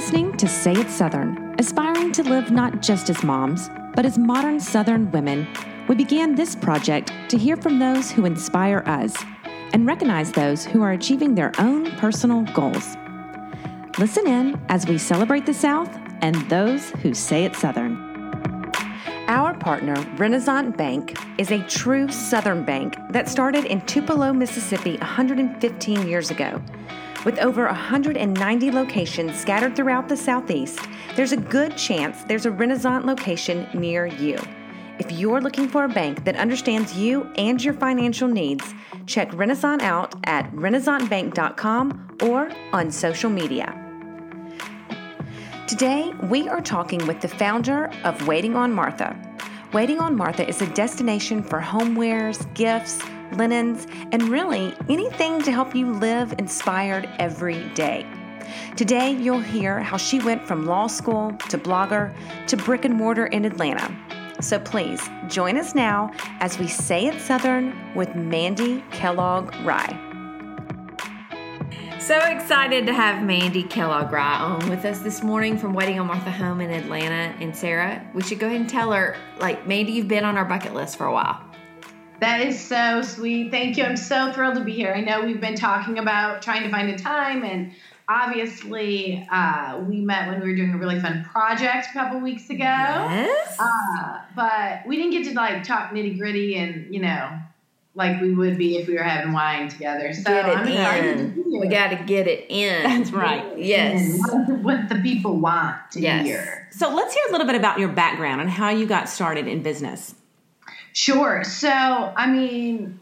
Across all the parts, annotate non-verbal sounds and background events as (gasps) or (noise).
listening to Say It Southern, aspiring to live not just as moms, but as modern Southern women. We began this project to hear from those who inspire us and recognize those who are achieving their own personal goals. Listen in as we celebrate the South and those who say it Southern. Our partner, Renasant Bank, is a true Southern bank that started in Tupelo, Mississippi 115 years ago. With over 190 locations scattered throughout the Southeast, there's a good chance there's a Renasant location near you. If you're looking for a bank that understands you and your financial needs, check Renasant out at renasantbank.com or on social media. Today, we are talking with the founder of Waiting on Martha. Waiting on Martha is a destination for homewares, gifts, linens, and really anything to help you live inspired every day. Today, you'll hear how she went from law school to blogger to brick and mortar in Atlanta. So please join us now as we say it Southern with Mandy Kellogg Rye. So excited to have Mandy Kellogg Rye on with us this morning from Waiting on Martha Home in Atlanta. And Sarah, we should go ahead and tell her, like, Mandy, you've been on our bucket list for a while. That is so sweet. Thank you. I'm so thrilled to be here. I know we've been talking about trying to find a time, and obviously, uh, we met when we were doing a really fun project a couple weeks ago. Yes. Uh, but we didn't get to like talk nitty gritty and you know like we would be if we were having wine together. So Get it I'm excited to in. be. We got to get it in. That's right. Yes. And what the people want to Yes. hear. So let's hear a little bit about your background and how you got started in business. Sure. So, I mean,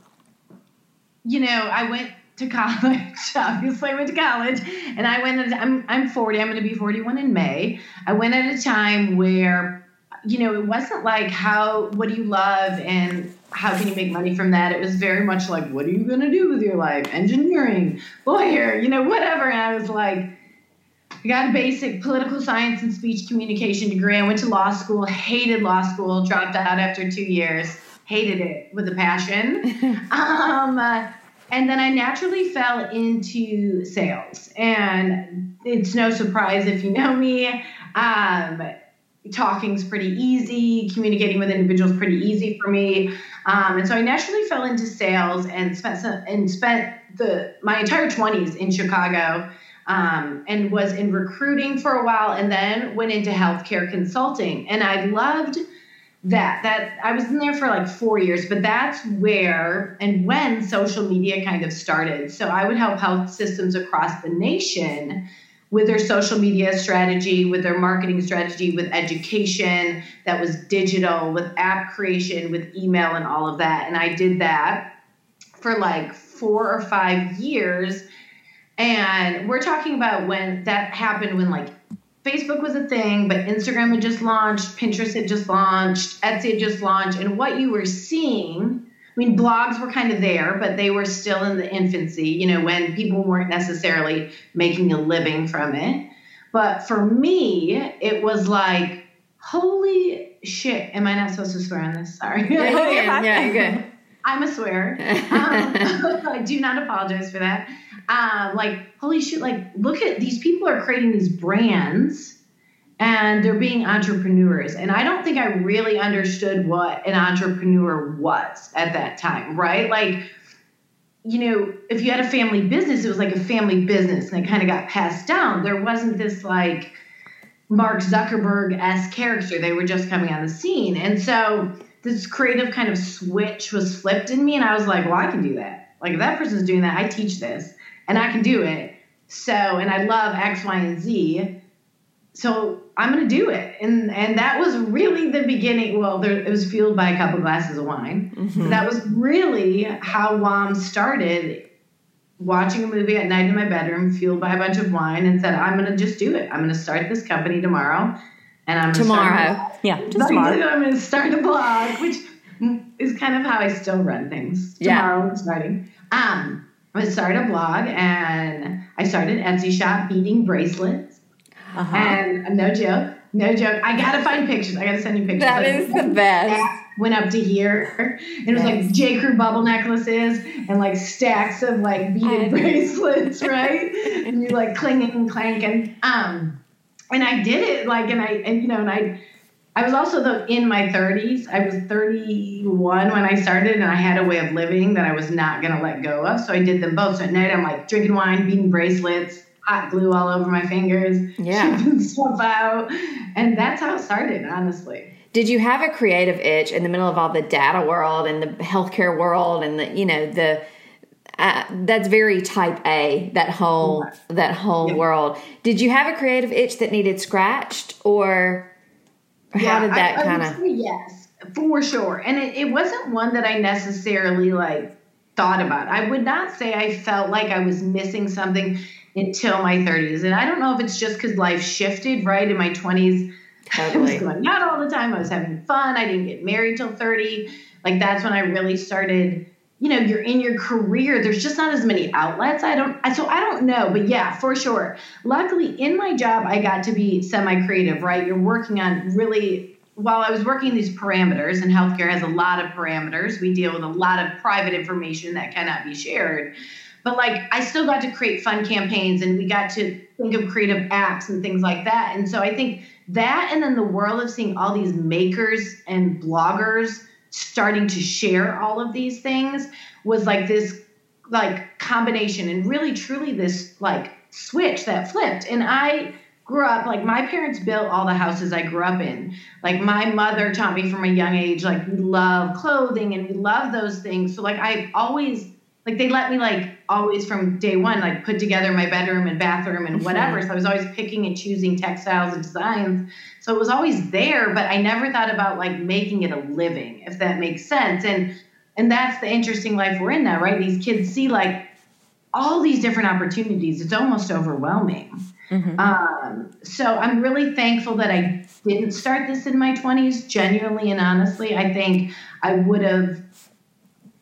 you know, I went to college. (laughs) Obviously, I went to college, and I went. At, I'm I'm 40. I'm going to be 41 in May. I went at a time where, you know, it wasn't like how what do you love and how can you make money from that. It was very much like what are you going to do with your life? Engineering, lawyer, you know, whatever. And I was like. I got a basic political science and speech communication degree. I went to law school, hated law school, dropped out after two years, hated it with a passion. (laughs) um, uh, and then I naturally fell into sales. And it's no surprise if you know me. Um, talking's pretty easy, communicating with individuals pretty easy for me. Um, and so I naturally fell into sales and spent some, and spent the my entire 20s in Chicago um, and was in recruiting for a while and then went into healthcare consulting. And I loved that. That I was in there for like four years, but that's where and when social media kind of started. So I would help health systems across the nation with their social media strategy, with their marketing strategy, with education that was digital, with app creation, with email and all of that. And I did that for like four or five years. And we're talking about when that happened when like Facebook was a thing, but Instagram had just launched, Pinterest had just launched, Etsy had just launched, and what you were seeing, I mean, blogs were kind of there, but they were still in the infancy, you know, when people weren't necessarily making a living from it. But for me, it was like, holy shit. Am I not supposed to swear on this? Sorry. Yeah, you can. yeah, you're (laughs) good. I'm a swear. (laughs) Um, (laughs) I do not apologize for that. Um, like, holy shit, like, look at these people are creating these brands and they're being entrepreneurs. And I don't think I really understood what an entrepreneur was at that time, right? Like, you know, if you had a family business, it was like a family business and it kind of got passed down. There wasn't this like Mark Zuckerberg esque character. They were just coming on the scene. And so this creative kind of switch was flipped in me. And I was like, well, I can do that. Like, if that person's doing that, I teach this and I can do it. So, and I love X, Y, and Z. So I'm going to do it. And and that was really the beginning. Well, there, it was fueled by a couple glasses of wine. Mm-hmm. That was really how WOM started watching a movie at night in my bedroom, fueled by a bunch of wine, and said, I'm going to just do it. I'm going to start this company tomorrow. And I'm Tomorrow. Yeah, (laughs) just. I'm going to start a blog, which is kind of how I still run things. Yeah. Tomorrow I'm starting. Um, I'm going to start a blog, and I started an Etsy shop beading bracelets. Uh-huh. And no joke, no joke. I gotta find pictures. I gotta send you pictures. That Like, is the best. Went up to here. And it was like J. Crew bubble necklaces and like stacks of like beaded bracelets, (laughs) right? and you're like clinging and clanking. Um, and I did it like, and I, and you know, and I, I was also though in my 30s. I was 31 when I started, and I had a way of living that I was not going to let go of. So I did them both. So at night, I'm like drinking wine, beating bracelets, hot glue all over my fingers, Yeah. (laughs) stuff out, and that's how it started. Honestly, Did you have a creative itch in the middle of all the data world and the healthcare world and the you know the uh, that's very type A that whole that whole Yeah. world. Did you have a creative itch that needed scratched or how Yeah, did that kind of yes, for sure. And it, it wasn't one that I necessarily like thought about. I would not say I felt like I was missing something until my 30s. And I don't know if it's just because life shifted, right? In my 20s, I was totally? going out all the time. I was having fun. I didn't get married till 30. Like that's when I really started. You know, you're in your career. There's just not as many outlets. I don't. So I don't know, but yeah, for sure. Luckily, in my job, I got to be semi-creative. Right, you're working on really. While I was working these parameters, and healthcare has a lot of parameters, we deal with a lot of private information that cannot be shared. But like, I still got to create fun campaigns, and we got to think of creative apps and things like that. And so I think that and then the world of seeing all these makers and bloggers starting to share all of these things was like this like combination and really truly this like switch that flipped. And i grew up like my parents built all the houses i grew up in. Like my mother taught me from a young age like we love clothing and we love those things. So like i always like they let me like always from day one like put together my bedroom and bathroom and mm-hmm. whatever. So i was always picking and choosing textiles and designs so it was always there but i never thought about like making it a living if that makes sense. And and that's the interesting life we're in now right? These kids see like all these different opportunities. It's almost overwhelming. Mhm. um, so i'm really thankful that i didn't start this in my 20s genuinely and honestly. I think i would have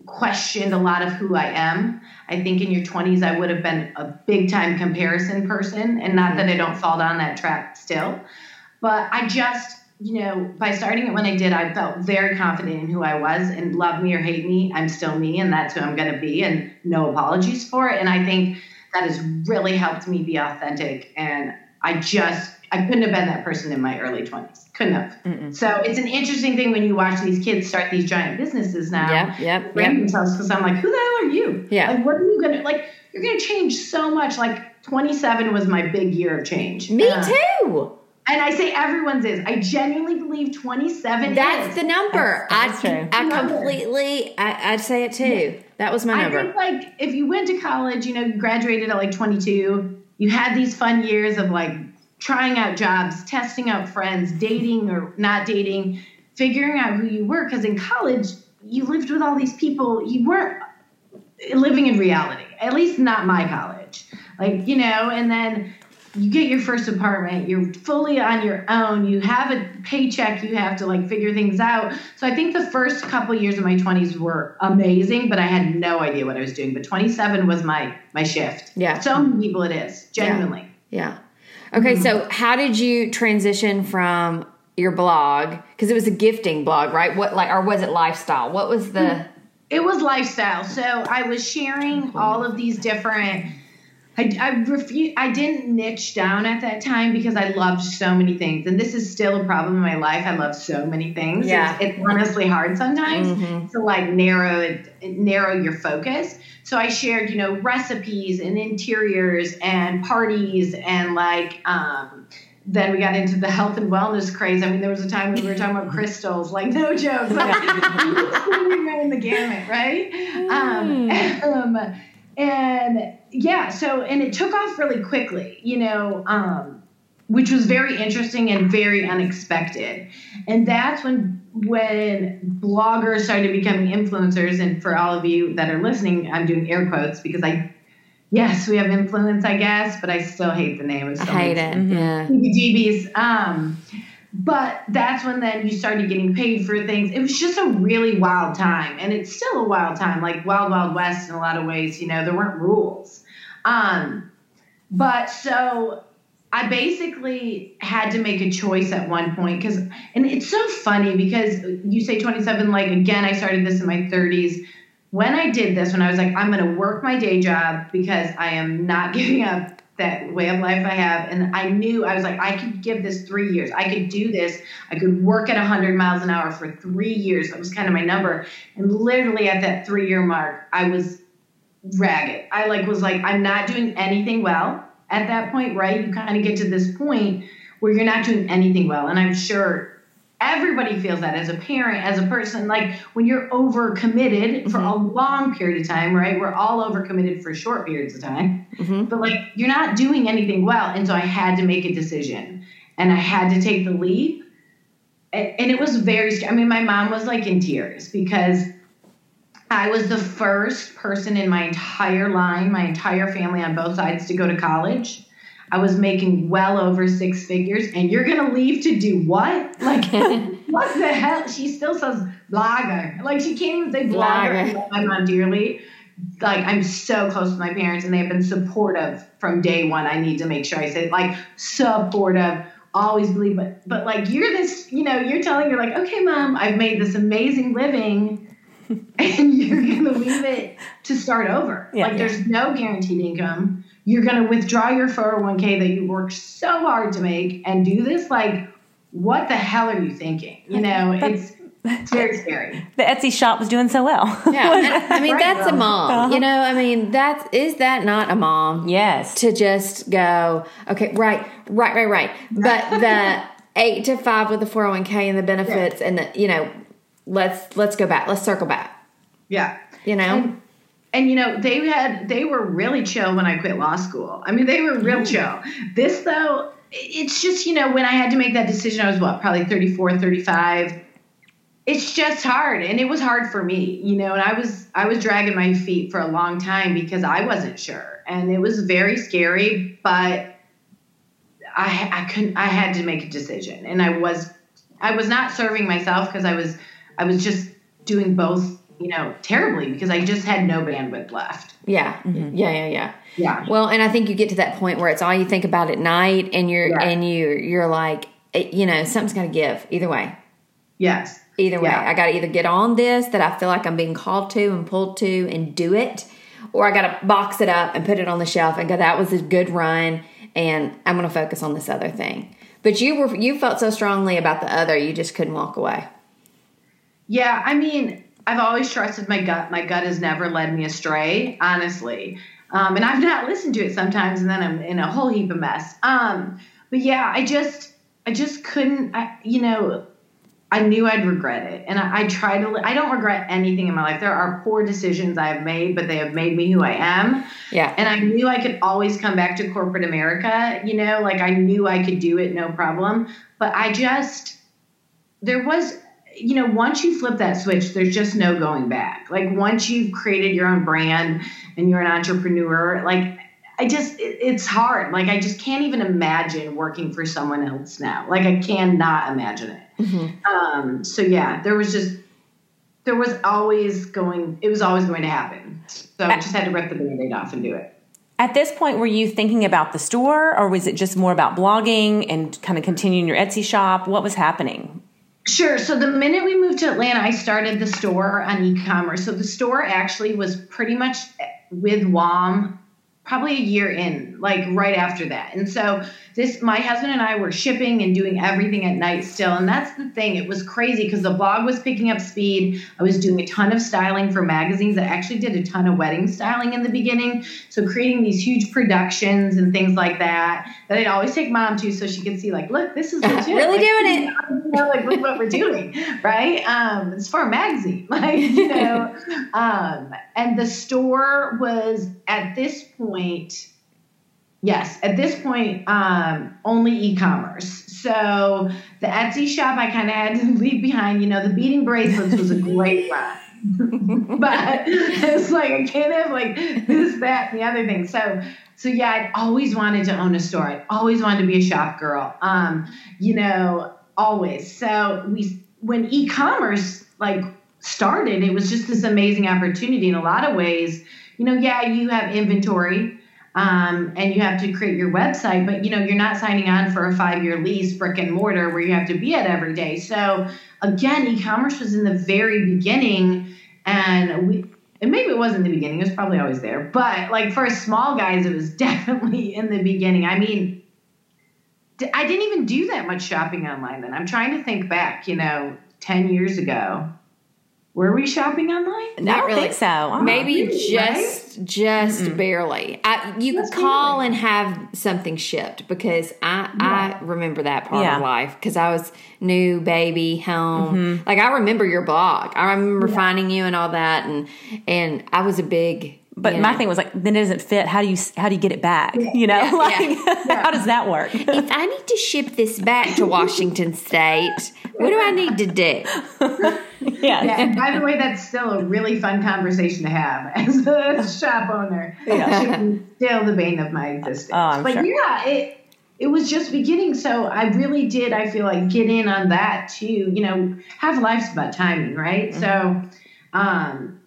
questioned a lot of who I am. I think in your 20s, I would have been a big time comparison person, and not that I don't fall down that trap still, but I just, you know, by starting it when I did, I felt very confident in who I was, and love me or hate me, I'm still me, and that's who I'm going to be, and no apologies for it. And I think that has really helped me be authentic, and I just, I couldn't have been that person in my early 20s. Couldn't have. Mm-mm. So it's an interesting thing when you watch these kids start these giant businesses now Yeah, yeah. brand yep. themselves because I'm like, who the hell are you? Yeah. Like, what are you gonna like? You're gonna change so much. Like, 27 was my big year of change. Me Uh, too. And I say everyone's is. I genuinely believe 27 That's is. the number. That's- that's I true. I Number. completely I, I'd say it too. That was my I number. think like if you went to college, you know, you graduated at like 22, you had these fun years of like trying out jobs, testing out friends, dating or not dating, figuring out who you were. Because in college, you lived with all these people. You weren't living in reality. At least not my college. Like you know, and then you get your first apartment you're fully on your own you have a paycheck you have to like figure things out. So i think the first couple years of my 20s were amazing but i had no idea what i was doing. But 27 was my my shift. Yeah. so many people it is genuinely. Yeah. Okay, mm-hmm. so how did you transition from your blog? Because it was a gifting blog, right? What like or was it lifestyle? What was the it was lifestyle. So i was sharing all of these different I, I refu- I didn't niche down at that time because I loved so many things. And this is still a problem in my life. I love so many things. Yeah. It's, it's honestly hard sometimes Mhm. to like narrow it, narrow your focus. So I shared, you know, recipes and interiors and parties and like, um, then we got into the health and wellness craze. I mean, there was a time when we were talking about (laughs) crystals, like no joke. Like, (laughs) we ran the gamut, right? Um, (laughs) um, and yeah, so and it took off really quickly, you know, um, which was very interesting and very unexpected. And that's when when bloggers started becoming influencers. And for all of you that are listening, I'm doing air quotes because I, yes, we have influence, I guess, but I still hate the name. It I still hate it. Yeah. Um, but that's when then you started getting paid for things. It was just a really wild time, and it's still a wild time, like Wild Wild West in a lot of ways. You know, there weren't rules. Um, but so I basically had to make a choice at one point because, and it's so funny because you say 27. Like again, I started this in my 30s. When I did this, when I was like, I'm going to work my day job because I am not (laughs) giving up that way of life I have. And I knew I was like, I could give this three years. I could do this. I could work at 100 miles an hour for three years. That was kind of my number. And literally at that three year mark, I was ragged. I like was like, I'm not doing anything well at that point, right? You kind of get to this point where you're not doing anything well. And I'm sure everybody feels that as a parent, as a person. Like when you're over committed mm-hmm. for a long period of time, right? We're all over committed for short periods of time, mm-hmm. but like you're not doing anything well. And so I had to make a decision and I had to take the leap. And, and it was very, I mean, my mom was like in tears because I was the first person in my entire line, my entire family on both sides to go to college. I was making well over six figures, and you're gonna leave to do what? Like, (laughs) what the hell? She still says blogger. Like, she can't even say blogger. blogger. I love dearly. Like, I'm so close to my parents, and they have been supportive from day one. I need to make sure I say, like, supportive. Always believe, but but like you're this, you know, you're telling you're like, okay, mom, I've made this amazing living, (laughs) and you're gonna leave it to start over. Yeah, like, yeah. there's no guaranteed income you're going to withdraw your 401k that you worked so hard to make and do this like what the hell are you thinking you know it's it's very scary. The Etsy shop was doing so well. Yeah, I mean (laughs) right, that's a mom. Uh-huh. You know, I mean that's is that not a mom? Yes. To just go, okay, right, right, right, right. But the (laughs) eight to five with the four hundred one k and the benefits, yeah. and the you know, let's let's go back. Let's circle back. Yeah. You know. And, and you know they had they were really chill when I quit law school. I mean they were real mm. chill. This though it's just you know when I had to make that decision I was what probably 34 35 it's just hard and it was hard for me you know and I was I was dragging my feet for a long time because I wasn't sure and it was very scary but I I couldn't I had to make a decision and I was I was not serving myself because I was I was just doing both you know, terribly because I just had no bandwidth left. Yeah. Mm-hmm. Yeah, yeah, yeah. Yeah. Well, and I think you get to that point where it's all you think about at night and you're yeah. and you you're like eh, you know, something's got to give either way. Yes. Either way. Yeah. I got to either get on this that I feel like I'm being called to and pulled to and do it or I got to box it up and put it on the shelf and go that was a good run and I'm going to focus on this other thing. But you were you felt so strongly about the other, you just couldn't walk away. Yeah, I mean, I've always trusted my gut. My gut has never led me astray, honestly. Um, and I've not listened to it sometimes, and then I'm in a whole heap of mess. Um, but yeah, I just, I just couldn't. I, you know, I knew I'd regret it, and I, I try to. I don't regret anything in my life. There are poor decisions I have made, but they have made me who I am. Yeah. And I knew I could always come back to corporate America. You know, like I knew I could do it, no problem. But I just, there was you know, once you flip that switch, there's just no going back. Like once you've created your own brand and you're an entrepreneur, like I just it, it's hard. Like I just can't even imagine working for someone else now. Like I cannot imagine it. Mm-hmm. Um, so yeah, there was just there was always going. It was always going to happen. So I just had to rip the band-aid off and do it. At this point, were you thinking about the store, or was it just more about blogging and kind of continuing your Etsy shop? What was happening? Sure. So the minute we moved to Atlanta, I started the store on e-commerce. So the store actually was pretty much with WOM probably a year in, like right after that. And so this my husband and I were shipping and doing everything at night still. And that's the thing. It was crazy because the blog was picking up speed. I was doing a ton of styling for magazines. I actually did a ton of wedding styling in the beginning. So creating these huge productions and things like that that I'd always take mom to so she could see like, look, this is (laughs) legit. really like, doing it. You know, like look what we're doing. Right. Um, it's for a magazine. (laughs) Like, you know. (laughs) um, and the store was at this point Yes, at this point, um, only e-commerce. So the Etsy shop, I kind of had to (laughs) leave behind. You know, the beading bracelets was a great (laughs) run. (laughs) but it's like I can't have like this, that, and the other thing. So, so yeah, I'd always wanted to own a store. I always wanted to be a shop girl. Um, you know, always. So we, when e-commerce like started, it was just this amazing opportunity in a lot of ways. You know, yeah, you have inventory um, and you have to create your website but you know you're not signing on for a five year lease brick and mortar where you have to be at every day so again e-commerce was in the very beginning and we and maybe it wasn't the beginning, it was probably always there. But like for small guys, it was (laughs) definitely in the beginning. I mean, i didn't even do that much shopping online then. I'm trying to think back, you know, 10 years ago. Were we shopping online? Not I don't really. think so. Uh-uh. Maybe Really, just just barely. I, you could call barely. and have something shipped because I I remember that part Yeah. of life because I was new baby home. Mm-hmm. Like I remember your blog. I remember finding you and all that and and I was a big. But you my thing was like, then it doesn't fit. How do you how do you get it back? You know, Yeah, (laughs) like (laughs) how does that work? if I need to ship this back to Washington State, what do I need to do? (laughs) yeah. Yeah, and by the way, that's still a really fun conversation to have as a shop owner. Shipping still the bane of my existence. Oh, I'm but sure. yeah, it it was just beginning, so I really did. I feel like get in on that too. You know, have life's about timing, right? Mm-hmm. So, um,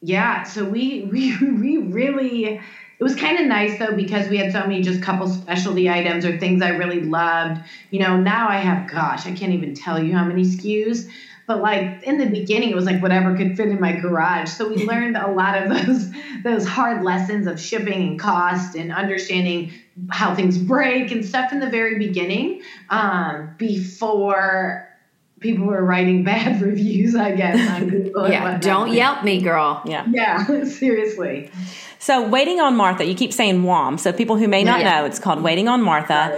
yeah. So we (laughs) we we really. It was kind of nice though because we had so many just couple specialty items or things I really loved. You know, now I have, gosh, I can't even tell you how many SKUs. But like in the beginning, it was like whatever could fit in my garage. So we (laughs) learned a lot of those those hard lessons of shipping and cost and understanding how things break and stuff in the very beginning um, before people were writing bad (laughs) reviews. I guess on (laughs) Google. and Yeah, don't yelp me, girl. Yeah. Yeah, (laughs) seriously. So waiting on Martha, you keep saying WOM. So people who may not Yeah. know, it's called Waiting on Martha.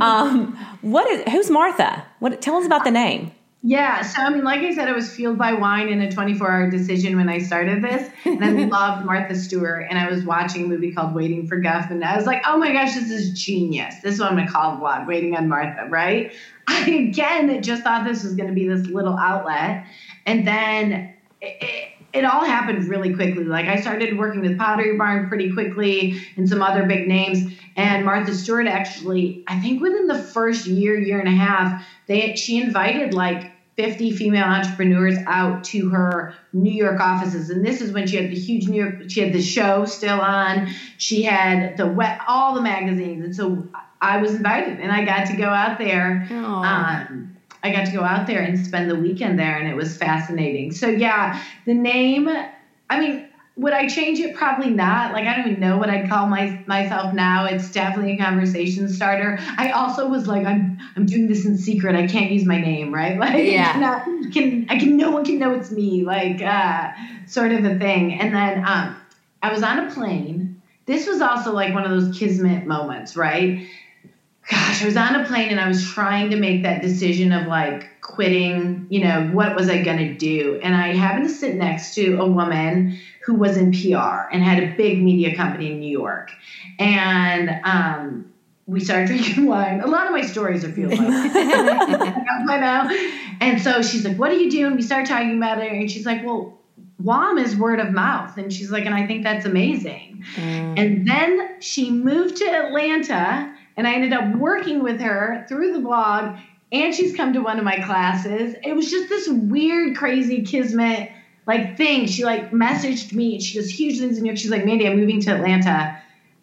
um, what is who's Martha? What tell us about the name. Yeah, so I mean, like I said, I was fueled by wine in a 24 hour decision when I started this. And I loved Martha Stewart. And I was watching a movie called Waiting for Guff. And I was like, oh my gosh, this is genius. This is what I'm going to call the vlog, Waiting on Martha, right? I, (laughs) again, just thought this was going to be this little outlet. And then it, it, it all happened really quickly. Like I started working with Pottery Barn pretty quickly and some other big names. And Martha Stewart actually, I think within the first year, year and a half, they she invited like 50 female entrepreneurs out to her New York offices. And this is when she had the huge New York, she had the show still on. She had the wet, all the magazines. And so I was invited and I got to go out there. Um, I got to go out there and spend the weekend there and it was fascinating. So yeah, the name, I mean, would I change it? Probably not. Like I don't even know what I'd call my myself now. It's definitely a conversation starter. I also was like, I'm I'm doing this in secret. I can't use my name, right? (laughs) Like Yeah. Can I can no one can know it's me, like uh sort of a thing. And then um I was on a plane. This was also like one of those kismet moments, right? gosh, I was on a plane and I was trying to make that decision of like quitting, you know, what was I going to do? And I happened to sit next to a woman who was in PR and had a big media company in New York. And um, we started (laughs) drinking wine. A lot of my stories are like (laughs) I know. And so she's like, What are you doing? We started talking about it. And she's like, Well, WOM is word of mouth. And she's like, And I think that's amazing. And then she moved to Atlanta, and I ended up working with her through the blog, and she's come to one of my classes. It was just this weird, crazy kismet like thing. She like messaged me. She does huge things in New York. She's like, Mandy, I'm moving to Atlanta.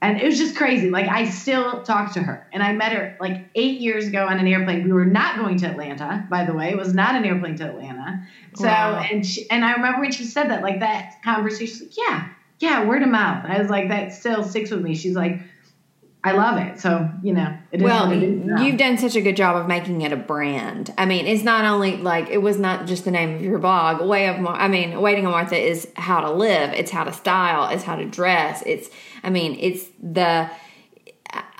And it was just crazy. Like I still talk to her. And I met her like eight years ago on an airplane. We were not going to Atlanta, by the way. It was not an airplane to Atlanta. So Wow. and she, and I remember when she said that, like that conversation, she's like, yeah, yeah, word of mouth. I was like, that still sticks with me. She's like, I love it. So, you know, it is Well, what it is. now. you've done such a good job of making it a brand. I mean, it's not only like it was not just the name of your blog. Way of, Mar- I mean, waiting on Martha is how to live. It's how to style. It's how to dress. It's, I mean, it's the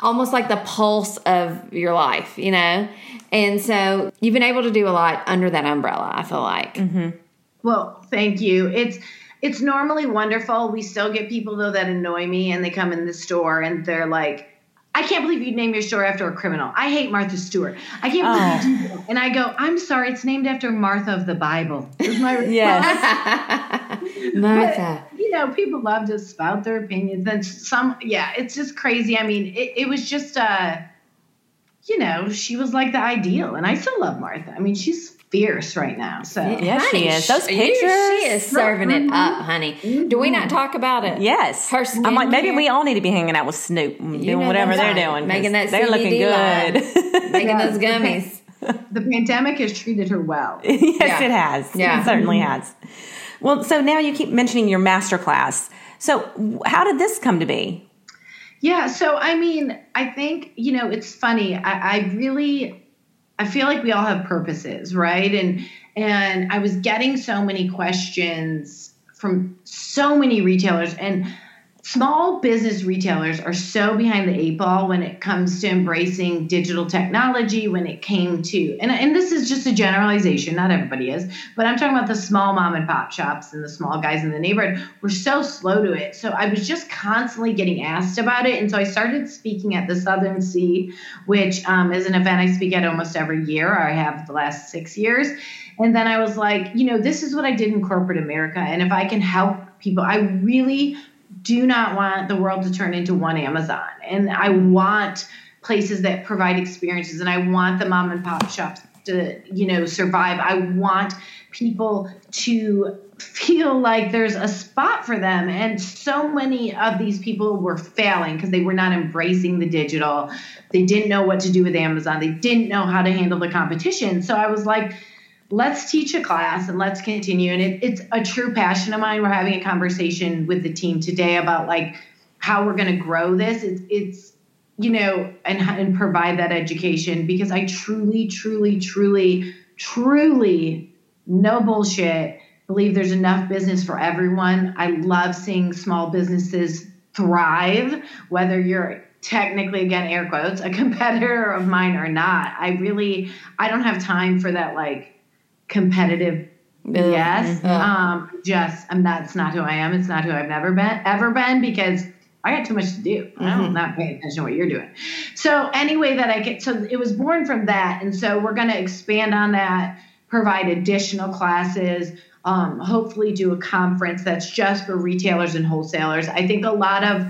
almost like the pulse of your life, you know. And so you've been able to do a lot under that umbrella. I feel like. Mm-hmm. Well, thank you. It's it's normally wonderful. We still get people though that annoy me and they come in the store and they're like, I can't believe you'd name your store after a criminal. I hate Martha Stewart. I can't believe you do that. And I go, I'm sorry, it's named after Martha of the Bible. Is my. Yes. (laughs) (laughs) Martha. you know, people love to spout their opinions. Then some, yeah, it's just crazy. I mean, it, it was just, uh, you know, she was like the ideal, and I still love Martha. I mean, she's fierce right now. So Yes, she is. Those pictures. she is serving it up, mm-hmm. honey. Do we not talk about it? Yes. Her I'm like, maybe skincare. we all need to be hanging out with Snoop and You doing know whatever they're right. doing. making that They're looking CBD good. (laughs) Making those gummies. the pandemic has treated her well. (laughs) yes, Yeah. it has. Yeah. It certainly mm-hmm. has. Well, so now you keep mentioning your master class. So, how did this come to be? Yeah, so I mean, I think, you know, it's funny. I, I really I feel like we all have purposes, right? And and I was getting so many questions from so many retailers and small business retailers are so behind the eight ball when it comes to embracing digital technology when it came to and, and this is just a generalization not everybody is but i'm talking about the small mom and pop shops and the small guys in the neighborhood we're so slow to it. So i was just constantly getting asked about it. And so i started speaking at the Southern C which um, is an event i speak at almost every year. I have the last six years. And then i was like you know this is what i did in corporate america. And if i can help people i really do not want the world to turn into one Amazon. And I want places that provide experiences and I want the mom and pop shops to, you know, survive. I want people to feel like there's a spot for them. And so many of these people were failing because they were not embracing the digital. They didn't know what to do with Amazon. They didn't know how to handle the competition. So I was like, let's teach a class and let's continue. And it, it's a true passion of mine. We're having a conversation with the team today about like how we're going to grow this. It's, it's, you know, and, and provide that education because I truly, truly, truly, truly, no bullshit, believe there's enough business for everyone. I love seeing small businesses thrive, whether you're technically again air quotes a (laughs) competitor of mine or not i really i don't have time for that like competitive yes. Um just and that's not who i am. It's not who i've never been ever been because i got too much to do. Mm-hmm. i'm not paying attention to what you're doing. So anyway that i get so it was born from that. And so we're going to expand on that provide additional classes um, hopefully do a conference that's just for retailers and wholesalers. I think a lot of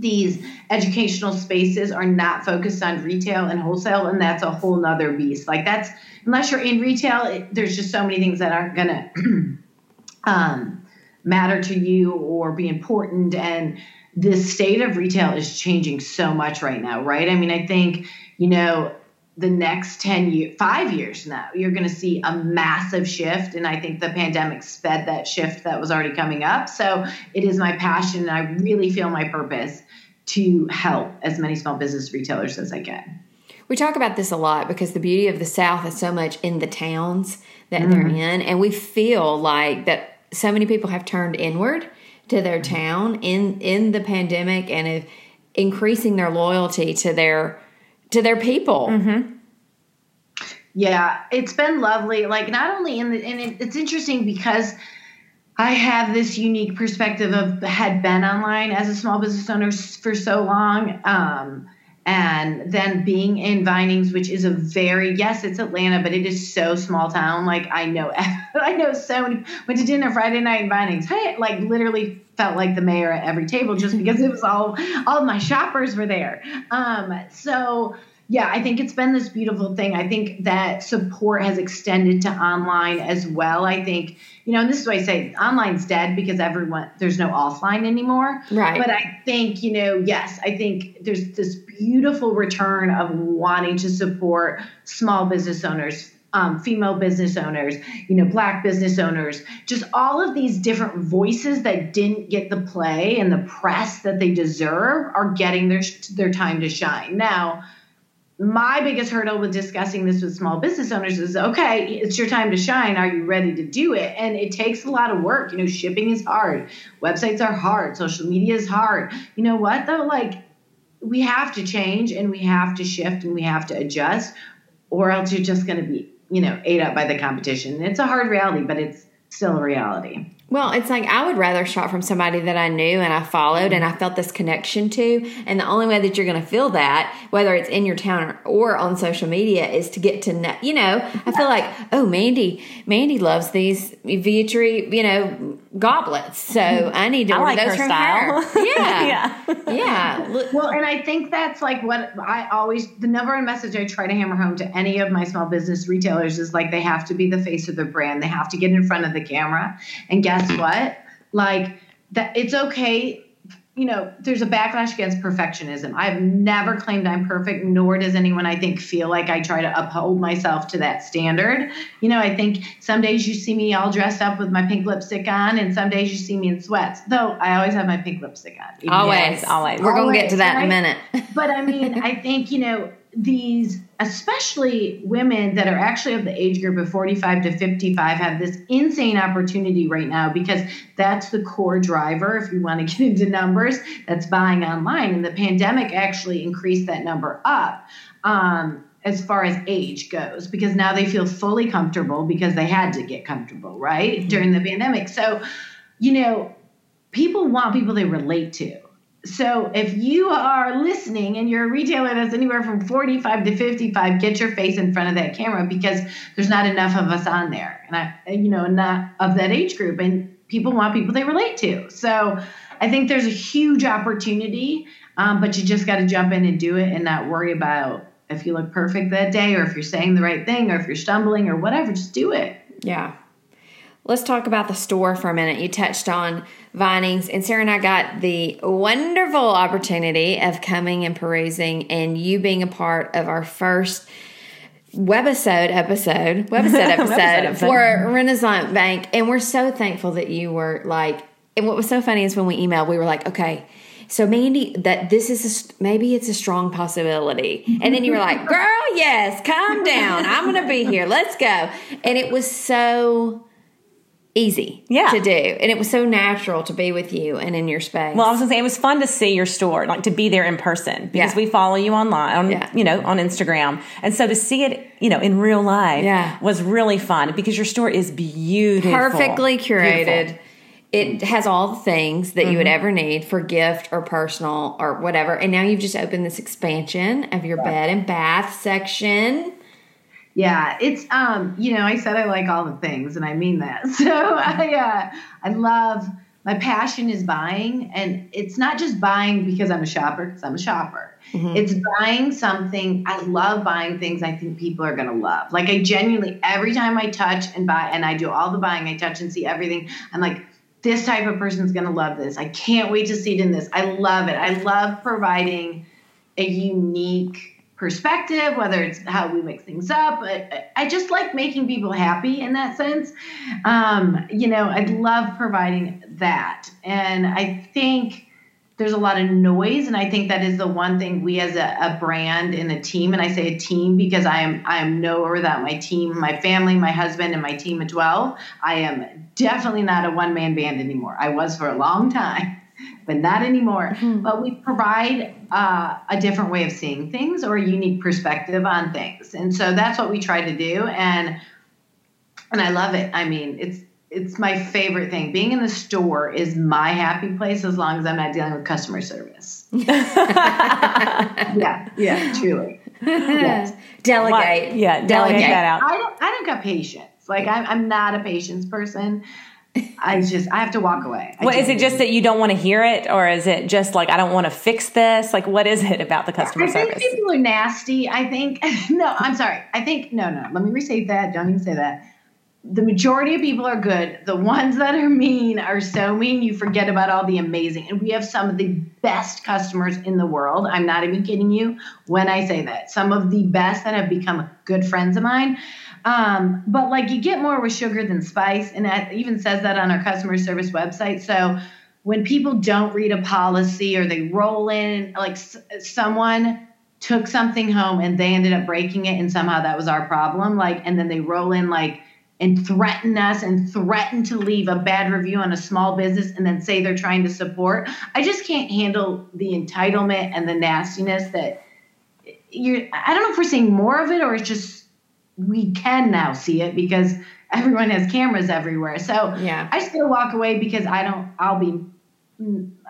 these educational spaces are not focused on retail and wholesale and that's a whole nother beast like that's unless you're in retail it, there's just so many things that aren't to (clears throat) um, matter to you or be important and the state of retail is changing so much right now right i mean i think you know the next 10 years, five years now, you're going to see a massive shift. And I think the pandemic sped that shift that was already coming up. So it is my passion. And I really feel my purpose to help as many small business retailers as I can. We talk about this a lot because the beauty of the South is so much in the towns that mm-hmm. they're in. And we feel like that so many people have turned inward to their mm-hmm. town in, in the pandemic and if increasing their loyalty to their to their people. Mm-hmm. Yeah, it's been lovely. Like not only in the and it, it's interesting because I have this unique perspective of had been online as a small business owner for so long. Um, and then being in Vinings, which is a very yes, it's Atlanta, but it is so small town. Like I know, (laughs) I know so many. Went to dinner Friday night in Vinings. Hey, like literally felt like the mayor at every table just because it was all all my shoppers were there. Um, so yeah, I think it's been this beautiful thing. I think that support has extended to online as well. I think, you know, and this is why I say online's dead because everyone, there's no offline anymore. Right. But I think, you know, yes, I think there's this beautiful return of wanting to support small business owners, um, female business owners, you know, black business owners, just all of these different voices that didn't get the play and the press that they deserve are getting their their time to shine. Now, my biggest hurdle with discussing this with small business owners is okay, it's your time to shine. Are you ready to do it? And it takes a lot of work. You know, shipping is hard, websites are hard, social media is hard. You know what, though? Like, we have to change and we have to shift and we have to adjust, or else you're just going to be, you know, ate up by the competition. It's a hard reality, but it's still a reality. Well, it's like I would rather shop from somebody that I knew and I followed and I felt this connection to. And the only way that you're going to feel that, whether it's in your town or, or on social media, is to get to know. You know, I feel like, oh, Mandy, Mandy loves these Vietri, you know, goblets. So I need to I order like those her from style. her. (laughs) Yeah, (laughs) yeah, yeah. Well, and I think that's like what I always the number one message I try to hammer home to any of my small business retailers is like they have to be the face of their brand. They have to get in front of the camera and guess what? Like that, it's okay you know, there's a backlash against perfectionism. I've never claimed I'm perfect, nor does anyone I think feel like I try to uphold myself to that standard. You know, I think some days you see me all dressed up with my pink lipstick on, and some days you see me in sweats. Though I always have my pink lipstick on. Always, always. We're going to get to that in a minute. (laughs) but I mean, I think, you know, these, especially women that are actually of the age group of 45 to 55, have this insane opportunity right now because that's the core driver. If you want to (laughs) get into numbers, that's buying online. And the pandemic actually increased that number up. Um, as far as age goes, because now they feel fully comfortable because they had to get comfortable, right? During the pandemic. So, you know, people want people they relate to. So if you are listening and you're a retailer that's anywhere from 45 to 55, get your face in front of that camera because there's not enough of us on there. And I, you know, not of that age group. And people want people they relate to. So I think there's a huge opportunity, um, but you just got to jump in and do it and not worry about if you look perfect that day or if you're saying the right thing or if you're stumbling or whatever, just do it. Yeah. Let's talk about the store for a minute. You touched on Vinings, and Sarah and I got the wonderful opportunity of coming and perusing, and you being a part of our first webisode episode, (laughs) webisode episode for Renasant Bank, and we're so thankful that you were like. And what was so funny is when we emailed, we were like, okay. So Mandy, that this is a, maybe it's a strong possibility, and then you were like, (laughs) "Girl, yes, calm down. I'm going to be here. Let's go." And it was so easy Yeah. to do, and it was so natural to be with you and in your space. Well, I was gonna say it was fun to see your store, like to be there in person because Yeah. we follow you online, on, Yeah. you know, on Instagram, and so to see it, you know, in real life, Yeah. was really fun because your store is beautiful, perfectly curated. Beautiful. It has all the things that you would Mm-hmm. ever need for gift or personal or whatever. And now you've just opened this expansion of your bed and bath section. Yeah, it's um, you know, I said I like all the things, and I mean that. (laughs) So I, uh, I love my passion is buying, and it's not just buying because I'm a shopper, because I'm a shopper. It's buying something. I love buying things I think people are gonna love. Like I genuinely, every time I touch and buy, and I do all the buying, I touch and see everything. I'm like, this type of person's gonna love this. I can't wait to see it in this. I love it. I love providing a unique perspective, whether it's how we mix things up. I, I just like making people happy in that sense. Um, you know, I love providing that. And I think there's a lot of noise and i think that is the one thing we as a, a brand and a team and i say a team because i am i am no nowhere without my team my family my husband and my team of 12 i am definitely not a one-man band anymore i was for a long time but not anymore but we provide uh, a different way of seeing things or a unique perspective on things and so that's what we try to do and and i love it i mean it's it's my favorite thing. Being in the store is my happy place as long as I'm not dealing with customer service. (laughs) yeah, yeah, truly. Yes. (laughs) Delegate. What? Yeah, delegate that out. I don't. I don't got patience. Like I'm, I'm not a patience person. I just I have to walk away. I What is it? Just that you don't want to hear it, or is it just like I don't want to fix this? Like, what is it about the customer I think service? people are nasty. I think (laughs) no. I'm sorry. I think no, no. Let me restate that. Don't even say that. The majority of people are good. The ones that are mean are so mean you forget about all the amazing. And we have some of the best customers in the world. I'm not even kidding you when I say that. Some of the best that have become good friends of mine. Um, but like you get more with sugar than spice, and that even says that on our customer service website. So when people don't read a policy or they roll in, like s- someone took something home and they ended up breaking it, and somehow that was our problem. Like, and then they roll in like and threaten us and threaten to leave a bad review on a small business and then say they're trying to support. I just can't handle the entitlement and the nastiness that you're. I don't know if we're seeing more of it or it's just we can now see it because everyone has cameras everywhere. So Yeah. I still walk away because I don't. I'll be.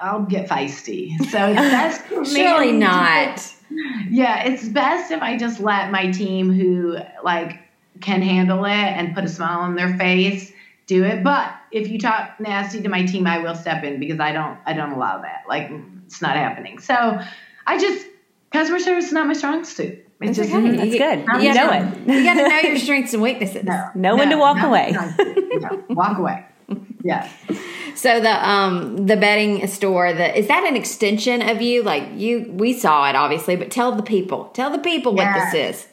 I'll get feisty. So (laughs) it's best. Surely not. (laughs) yeah, it's best if I just let my team who like can handle it and put a smile on their face do it. But if you talk nasty to my team, I will step in because I don't I don't allow that. Like it's not happening. So I just customer service is not my strong suit. It's just okay. That's You- good. You, You gotta- know it. You got to know your (laughs) strengths and weaknesses. no, Know when to walk not my away. strong. No, walk away. (laughs) Yeah. So the um the bedding store, the is that an extension of you? Like you, we saw it obviously, but tell the people, tell the people what Yes. this is.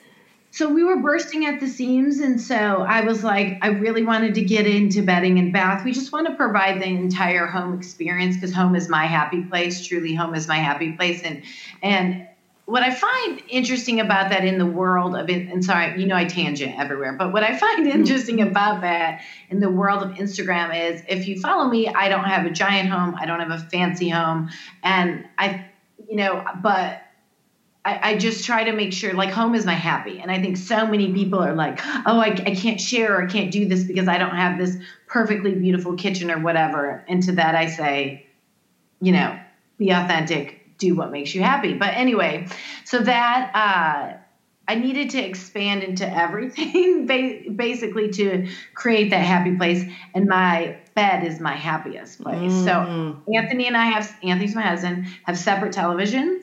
So we were bursting at the seams, and so I was like, I really wanted to get into bedding and bath. We just want to provide the entire home experience because home is my happy place. Truly, home is my happy place, and and what I find interesting about that in the world of it, and sorry, you know, I tangent everywhere, but what I find mm-hmm. interesting about that in the world of Instagram is if you follow me, I don't have a giant home, I don't have a fancy home, and I, you know, but I, I just try to make sure like home is my happy and i think so many people are like oh I, I can't share or i can't do this because i don't have this perfectly beautiful kitchen or whatever and to that i say you know be authentic do what makes you happy but anyway so that uh I needed to expand into everything, (laughs) basically, to create that happy place. And my bed is my happiest place. So Anthony and I have Anthony's my husband have separate televisions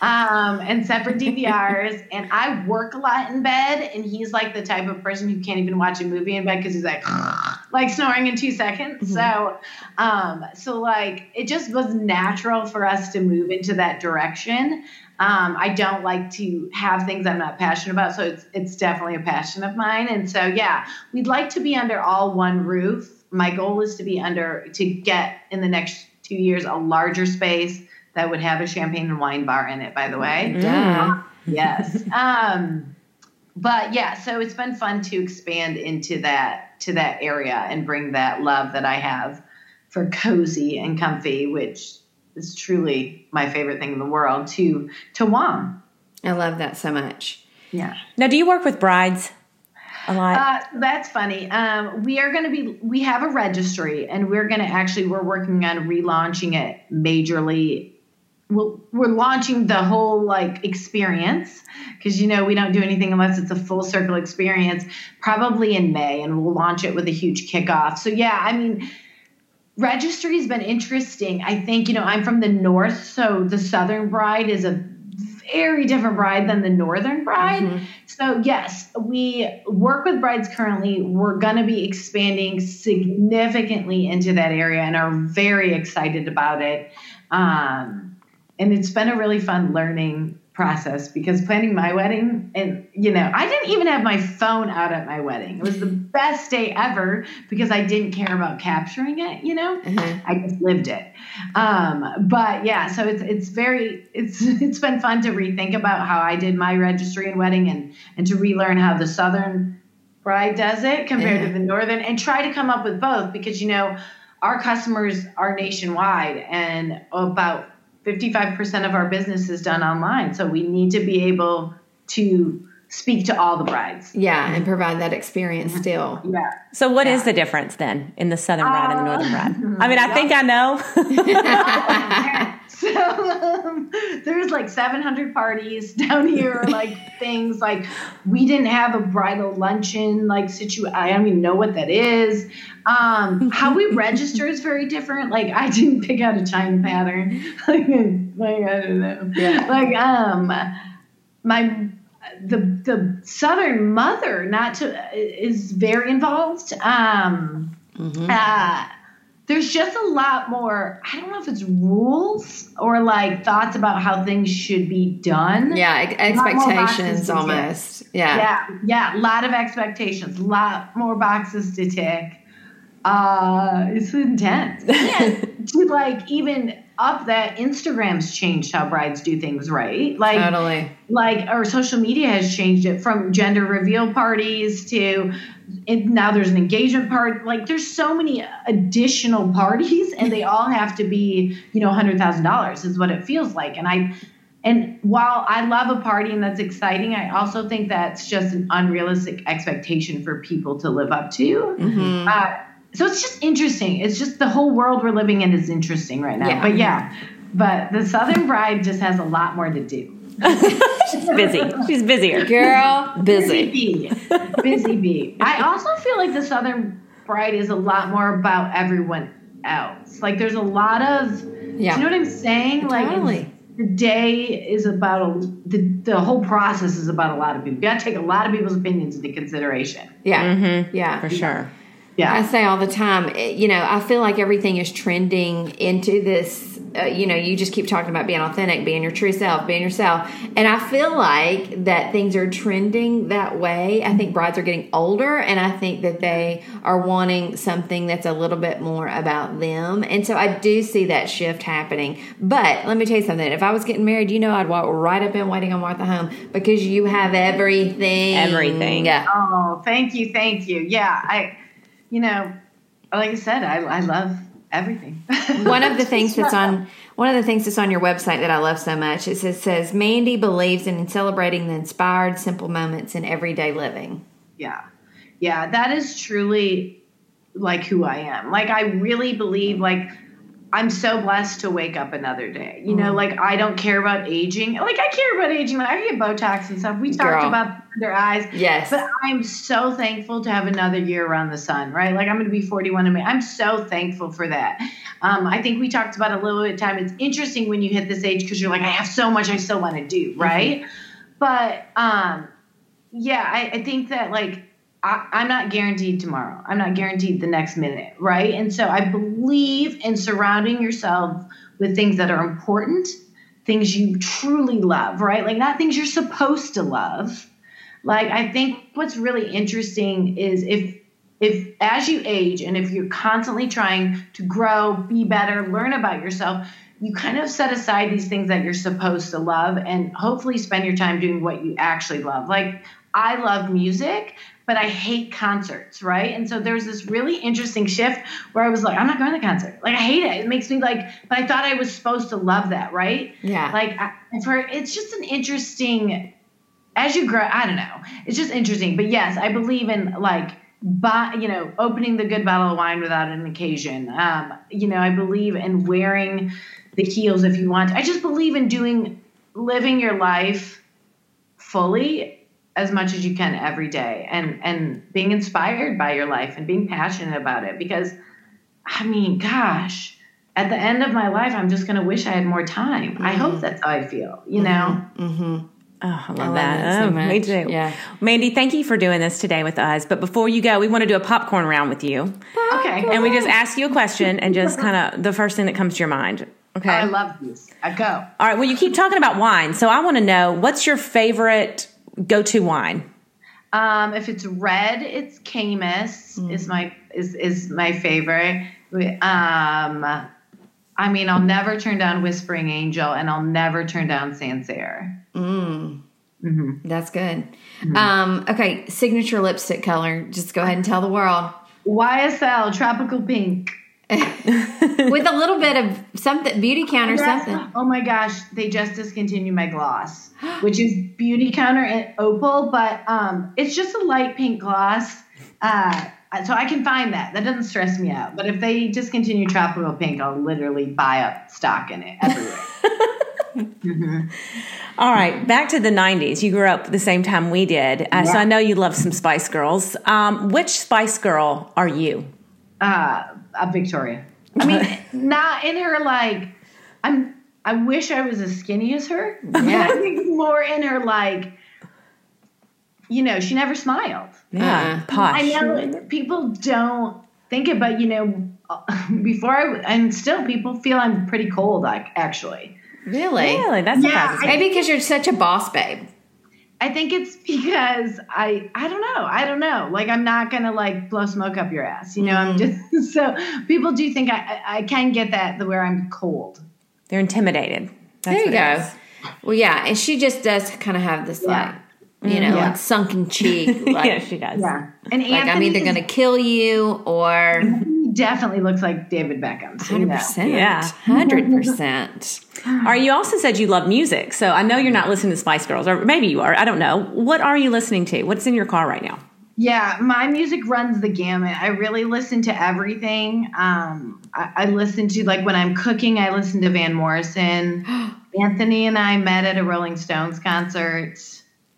um, and separate DVRs. (laughs) and I work a lot in bed, and he's like the type of person who can't even watch a movie in bed because he's like, like snoring in two seconds. So, um, so like it just was natural for us to move into that direction. Um, I don't like to have things I'm not passionate about, so it's it's definitely a passion of mine. And so yeah, we'd like to be under all one roof. My goal is to be under to get in the next two years a larger space that would have a champagne and wine bar in it. By the way, Duh. (laughs) yes. Um, but yeah, so it's been fun to expand into that to that area and bring that love that I have for cozy and comfy, which is truly my favorite thing in the world, to to WOM. I love that so much. Yeah. Now, do you work with brides a lot? Uh, that's funny. Um, we are going to be. We have a registry, and we're going to actually. We're working on relaunching it majorly. We'll, we're launching the whole like experience because you know we don't do anything unless it's a full circle experience. Probably in May, and we'll launch it with a huge kickoff. So yeah, I mean, registry has been interesting. I think you know I'm from the north, so the Southern Bride is a very different bride than the northern bride. So yes, we work with brides currently. We're going to be expanding significantly into that area and are very excited about it. Um, and it's been a really fun learning process because planning my wedding and you know i didn't even have my phone out at my wedding. It was the (laughs) best day ever because i didn't care about capturing it you know? I just lived it. Um, but yeah so it's it's very it's (laughs) it's been fun to rethink about how i did my registry and wedding and and to relearn how the southern bride does it compared Yeah. to the northern and try to come up with both because you know our customers are nationwide and about 55% of our business is done online so we need to be able to speak to all the brides Yeah, and provide that experience still. yeah so, what is the difference then in the southern bride and the northern bride? I mean, I uh, think I know. (laughs) so um, there's like 700 parties (laughs) down here like (laughs) things like we didn't have a bridal luncheon like situ i don't even know what that is. Um how we (laughs) register is very different. Like i didn't pick out a chime pattern. Like, i don't know. Yeah. like um my the the southern mother not to is very involved. Um uh, there's just a lot more i don't know if it's rules or like thoughts about how things should be done Yeah, ex- lot more boxes expectations almost. Yeah. yeah yeah a lot of expectations a lot more boxes to tick uh it's intense. (laughs) And to like even up that instagram's changed how brides do things right? Like Totally. like our social media has changed it from gender reveal parties to now there's an engagement part. Like there's so many additional parties and they all have to be you know $100000 is what it feels like. And i and while i love a party and that's exciting i also think that's just an unrealistic expectation for people to live up to. Mm-hmm. uh, so it's just interesting it's just the whole world we're living in is interesting right now Yeah. but yeah but the southern bride just has a lot more to do (laughs) She's busy. She's busier. Girl, busy. Busy bee. Busy bee. (laughs) I also feel like the Southern Bride is a lot more about everyone else. Like there's a lot of Yeah. do you know what I'm saying? Like Totally. the day is about a, the the whole process is about a lot of people. You gotta take a lot of people's opinions into consideration. Yeah. Mm-hmm. Yeah. For sure. Yeah. I say all the time, eh, you know, I feel like everything is trending into this. Uh, you know, you just keep talking about being authentic, being your true self, being yourself. And I feel like that things are trending that way. I think brides are getting older, and I think that they are wanting something that's a little bit more about them. And so I do see that shift happening. But let me tell you something if I was getting married, you know, I'd walk right up in waiting on Martha home because you have everything. Everything. Yeah. Oh, thank you, thank you. Yeah, I, you know, like I said, I, I love everything. (laughs) one of the things that's on one of the things that's on your website that I love so much is it says Mandy believes in celebrating the inspired simple moments in everyday living. Yeah. Yeah, that is truly like who I am. Like I really believe like I'm so blessed to wake up another day. You know, like I don't care about aging. Like I care about aging. Like I get Botox and stuff. We talked Girl. about their eyes. Yes. But I'm so thankful to have another year around the sun, right? Like I'm going to be 41 in May. I'm so thankful for that. Um, I think we talked about a little bit of time. It's interesting when you hit this age because you're like, I have so much I still want to do, right? But um, yeah, I, I think that like I, I'm not guaranteed tomorrow. I'm not guaranteed the next minute, right? And so I believe in surrounding yourself with things that are important, things you truly love, right? Like not things you're supposed to love. Like I think what's really interesting is if if as you age and if you're constantly trying to grow, be better, learn about yourself, you kind of set aside these things that you're supposed to love and hopefully spend your time doing what you actually love. Like I love music, but I hate concerts, right? And so there's this really interesting shift where I was like, I'm not going to the concert. Like I hate it. It makes me like, but I thought I was supposed to love that, right? Yeah. Like I, for it's just an interesting as you grow. I don't know. It's just interesting. But yes, I believe in like buy, you know, opening the good bottle of wine without an occasion. Um, you know, I believe in wearing the heels if you want. I just believe in doing living your life fully as much as you can every day and and being inspired by your life and being passionate about it because I mean, gosh, at the end of my life I'm just going to wish I had more time. I hope that's how I feel, you know. Mm-hmm. Oh, I love, love that. that so Oh, Me much. too. Yeah. Mandy, thank you for doing this today with us. But before you go, we want to do a popcorn round with you. Okay. And we just ask you a question and just kind of the first thing that comes to your mind. Okay. I love this. I go. All right. Well, you keep talking about wine. So I want to know what's your favorite go to wine? Um, if it's red, it's Caymus is my is is my favorite. Um, I mean, I'll never turn down Whispering Angel, and I'll never turn down Sancerre. That's good. Um, okay, signature lipstick color. Just go ahead and tell the world. YSL Tropical Pink. With a little bit of something, Beautycounter something. Oh my gosh, they just discontinued my gloss, which is Beautycounter and Opal, but um, it's just a light pink gloss. Uh, so I can find that. That doesn't stress me out. But if they discontinue Tropical Pink, I'll literally buy up stock in it everywhere. (laughs) All right. Back to the 90s. You grew up the same time we did. Uh, So I know you love some Spice Girls. Um, which Spice Girl are you? uh, uh, Victoria. I mean, (laughs) not in her like. I'm. I wish I was as skinny as her. Yeah. I think more in her like. You know, she never smiled. Yeah. Uh-uh. Posh. I know people don't think it, but you know, (laughs) before I and still people feel I'm pretty cold. Like actually, Really? Really? That Yeah, surprises me. Maybe because you're such a boss babe. I think it's because I I don't know I don't know. Like I'm not gonna like blow smoke up your ass. You know, I'm mm-hmm. just (laughs) so people do think I I, I can get that the where I'm cold. They're intimidated. That's There you what it go. is. Well, yeah, and she just does kind of have this like, you mm-hmm. know, Yeah. like sunken cheek. Like, (laughs) yeah, she does. Yeah, and like I'm either is- going to kill you or he (laughs) definitely looks like David Beckham. So you hundred know. percent. Yeah. hundred percent. All right, you also said you love music. So I know you're not listening to Spice Girls, or maybe you are. I don't know. What are you listening to? What's in your car right now? Yeah, my music runs the gamut. I really listen to everything. Um, I, I listen to like when I'm cooking, I listen to Van Morrison. (gasps) Anthony and I met at a Rolling Stones concert.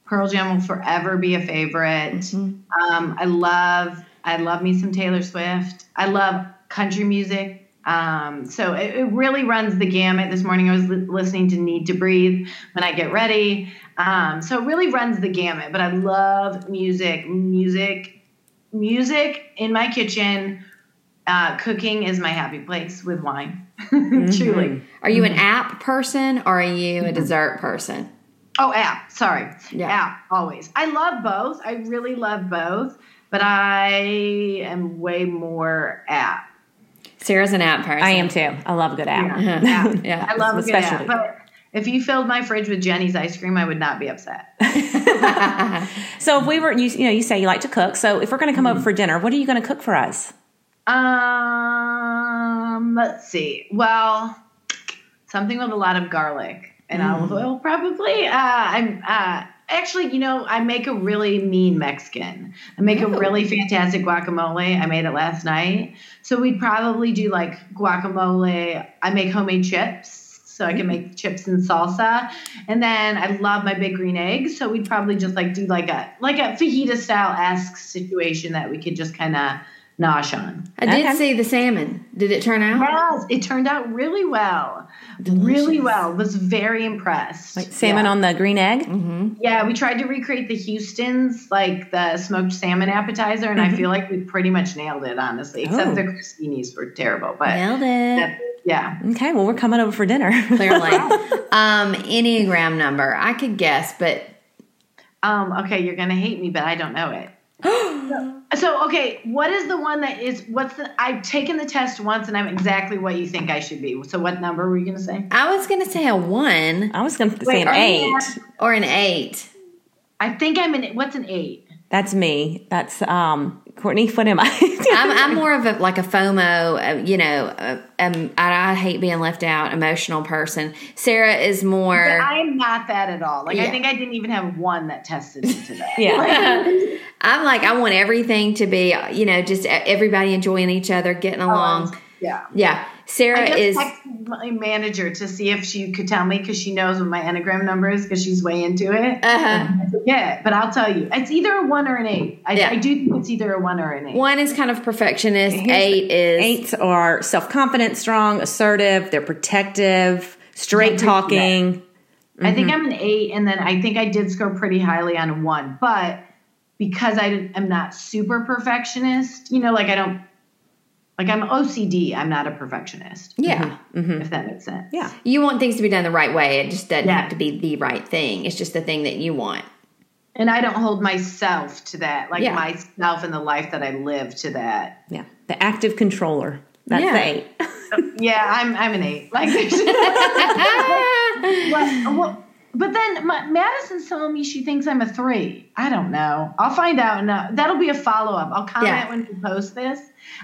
Pearl Jam will forever be a favorite. Um, I love I love me some Taylor Swift. I love country music. Um, so it, it really runs the gamut. This morning I was li- listening to Need to Breathe when I get ready. Um, so it really runs the gamut. But I love music. Music music in my kitchen. Uh, cooking is my happy place with wine. (laughs) Truly. Are you an app person or are you a dessert person? Oh, app. Sorry. Yeah. App, always. I love both. I really love both, but I am way more app. Sarah's an app person. I am too. I love a good app. Yeah. (laughs) Uh-huh. (laughs) Yeah. I love a good Especially. app. But if you filled my fridge with Jeni's ice cream, I would not be upset. (laughs) So if we were, you, you know, you say you like to cook. So if we're going to come over for dinner, what are you going to cook for us? Um, let's see. Well, something with a lot of garlic and olive oil, probably. Uh, I'm uh, actually, you know, I make a really mean Mexican. I make a really oh. fantastic guacamole. I made it last night, so we'd probably do like guacamole. I make homemade chips. So I can mm. make chips and salsa, and then I love my big green eggs. So we'd probably just like do like a like a fajita style esque situation that we could just kind of nosh on. I did Okay. see the salmon. Did it turn out? Yes, it turned out really well. Really well. Was very impressed. Like salmon yeah. on the green egg? Yeah, we tried to recreate the Houston's like the smoked salmon appetizer, and I feel like we pretty much nailed it, honestly. Except Oh. the crostinis were terrible, but Nailed it. that- yeah. Okay, well, we're coming over for dinner. Clearly. (laughs) um, Enneagram number. I could guess, but Um, okay, you're gonna hate me, but I don't know it. So, (gasps) so, okay, what is the one that is? What's the? I've taken the test once, and I'm exactly what you think I should be. So, what number were you gonna say? I was going to say a one I was going to say an eight. or an eight. I think I'm in. What's an eight? That's me. That's um Courtney. What am I? (laughs) I'm, I'm more of a like a FOMO, uh, you know. Uh, um, I, I hate being left out, emotional person. Sarah is But more. I am not that at all. Like Yeah. I think I didn't even have one that tested into that. (laughs) yeah. (laughs) I'm like I want everything to be, you know, just e- everybody enjoying each other, getting along. Yeah. Yeah, Sarah I just is. my manager to see if she could tell me because she knows what my enneagram number is because she's way into it. Uh-huh. Said, yeah, but I'll tell you, it's either a one or an eight. I, Yeah. I do think it's either a one or an eight. One is kind of perfectionist. Here's- Eight is Eights are self confident, strong, assertive. They're protective, straight talking. I think I'm an eight, and then I think I did score pretty highly on a one, but because I am not super perfectionist, you know, like I don't. Like I'm OCD, I'm not a perfectionist. yeah. Mm-hmm. Mm-hmm. If that makes sense. Yeah. You want things to be done the right way. It just doesn't Yeah. have to be the right thing. It's just the thing that you want. And I don't hold myself to that, like Yeah. myself and the life that I live to that. Yeah. The active controller. That's Yeah. eight. (laughs) Yeah, I'm I'm an eight. Like, (laughs) (laughs) but, well, but then Ma- Madison's telling me she thinks I'm a three. I don't know. I'll find out. And uh, that'll be a follow up. I'll comment Yeah. when we post this.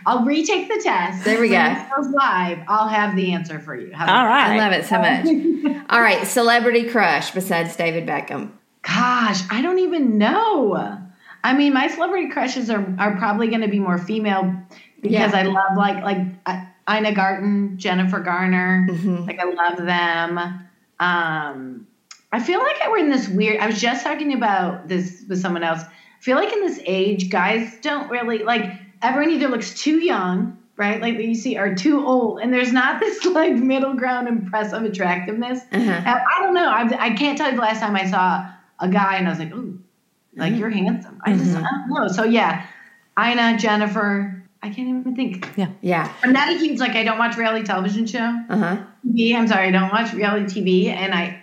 I'll retake the test. There we when go. Live. I'll have the answer for you. How's All that? I love it so much. (laughs) All right, celebrity crush besides David Beckham. Gosh, I don't even know. I mean, my celebrity crushes are, are probably going to be more female because Yeah. I love like like uh, Ina Garten, Jennifer Garner. Mm-hmm. Like I love them. Um, I feel like we're in this weird. I was just talking about this with someone else. I feel like in this age, guys don't really like. Everyone either looks too young, right? Like that you see, are too old, and there's not (laughs) this like middle ground impressive attractiveness. Uh-huh. And I don't know. I, I can't tell you the last time I saw a guy and I was like, ooh, like you're handsome. I just I don't know. So yeah, Ina, Jennifer. I can't even think. Yeah, yeah. I'm not a huge like. I don't watch reality television show. Uh huh. TV. I'm sorry, I don't watch reality TV, and I,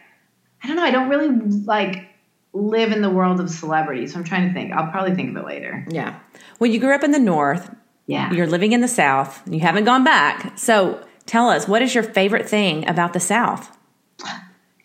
I don't know. I don't really like live in the world of celebrities. So I'm trying to think. I'll probably think of it later. Yeah. Well, you grew up in the North. Yeah. You're living in the South. You haven't gone back. So tell us, what is your favorite thing about the South?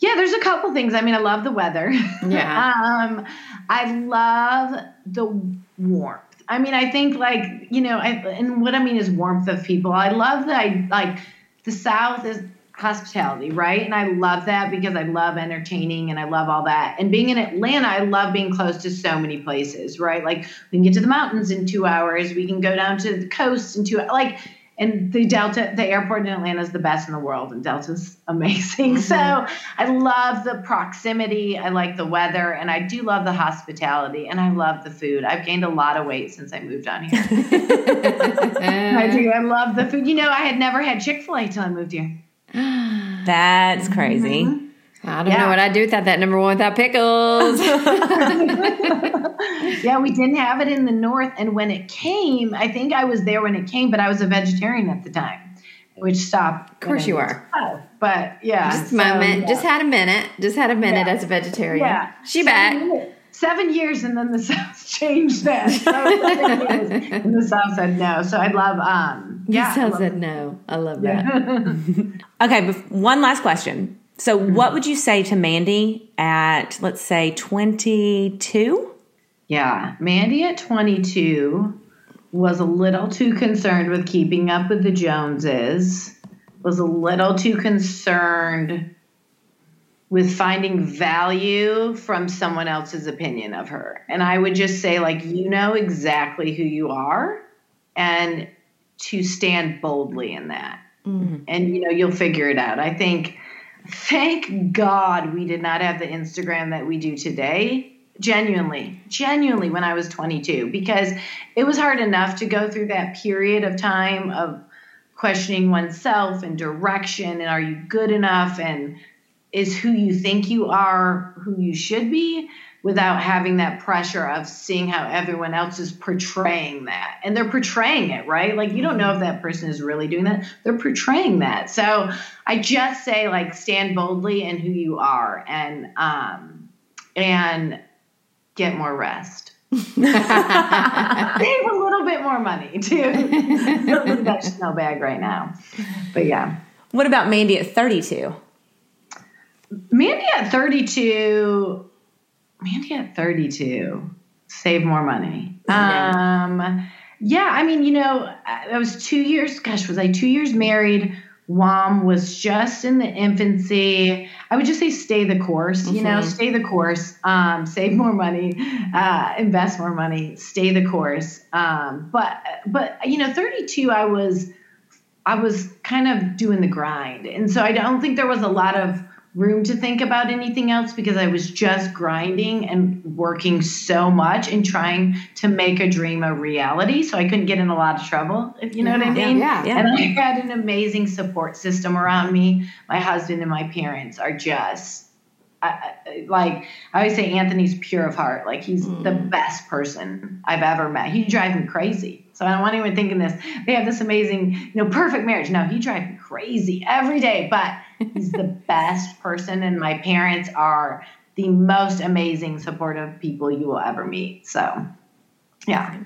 Yeah, there's a couple things. I mean, I love the weather. Yeah. (laughs) um, I love the warmth. I mean, I think like you know, I, and what I mean is warmth of people. I love that. I like the South is hospitality, right? And I love that because I love entertaining and I love all that. And being in Atlanta, I love being close to so many places, right? Like we can get to the mountains in two hours. We can go down to the coast in two. Like and the Delta, the airport in Atlanta is the best in the world, and Delta's (laughs) amazing. So mm-hmm. I love the proximity. I like the weather, and I do love the hospitality, and I love the food. I've gained a lot of weight since I moved on here. (laughs) (laughs) I do. I love the food. You know, I had never had Chick Fil A till I moved here. (gasps) That's crazy. Mm-hmm. I don't Yeah. know what I'd do without that number one without pickles. (laughs) Yeah, we didn't have it in the north, and when it came, I think I was there when it came, but I was a vegetarian at the time, which stopped. Of course you are. But yeah, just a so, moment. yeah. Just had a minute. Just had a minute Yeah. as a vegetarian. Yeah. She Seven back. Seven years, and then the (laughs) South changed that. So and the South said no. So I love, um, yeah. Yeah, love- said no. I love that. yeah. (laughs) Okay, one last question. So, what would you say to Mandy at, let's say, 22? Yeah, Mandy at 22 was a little too concerned with keeping up with the Joneses, was a little too concerned with finding value from someone else's opinion of her. And I would just say, like, you know exactly who you are and to stand boldly in that. Mm-hmm. And, you know, you'll figure it out. I think, thank God we did not have the Instagram that we do today genuinely genuinely when i was 22 because it was hard enough to go through that period of time of questioning oneself and direction and are you good enough and is who you think you are who you should be without having that pressure of seeing how everyone else is portraying that and they're portraying it right like you don't know if that person is really doing that they're portraying that so i just say like stand boldly in who you are and um and get more rest. (laughs) Save a little bit more money too. (laughs) That Chanel bag right now. But yeah. What about Mandy at 32? Mandy at 32, Mandy at 32, save more money. Um, yeah, I mean, you know, I was two years, gosh, was I two years married? WOM was just in the infancy. I would just say stay the course, you know, stay the course, um, save more money, uh, invest more money, stay the course. Um, but, but, you know, 32, I was, I was kind of doing the grind. And so I don't think there was a lot of room to think about anything else because I was just grinding and working so much and trying to make a dream a reality. So I couldn't get in a lot of trouble, if you know what I mean. yeah, yeah. And I had an amazing support system around me. My husband and my parents are just. I, like I always say, Anthony's pure of heart. Like he's mm. the best person I've ever met. He drives me crazy. So I don't want anyone thinking this. They have this amazing, you know, perfect marriage. No, he drives me crazy every day. But he's the best person, and my parents are the most amazing, supportive people you will ever meet. So, yeah.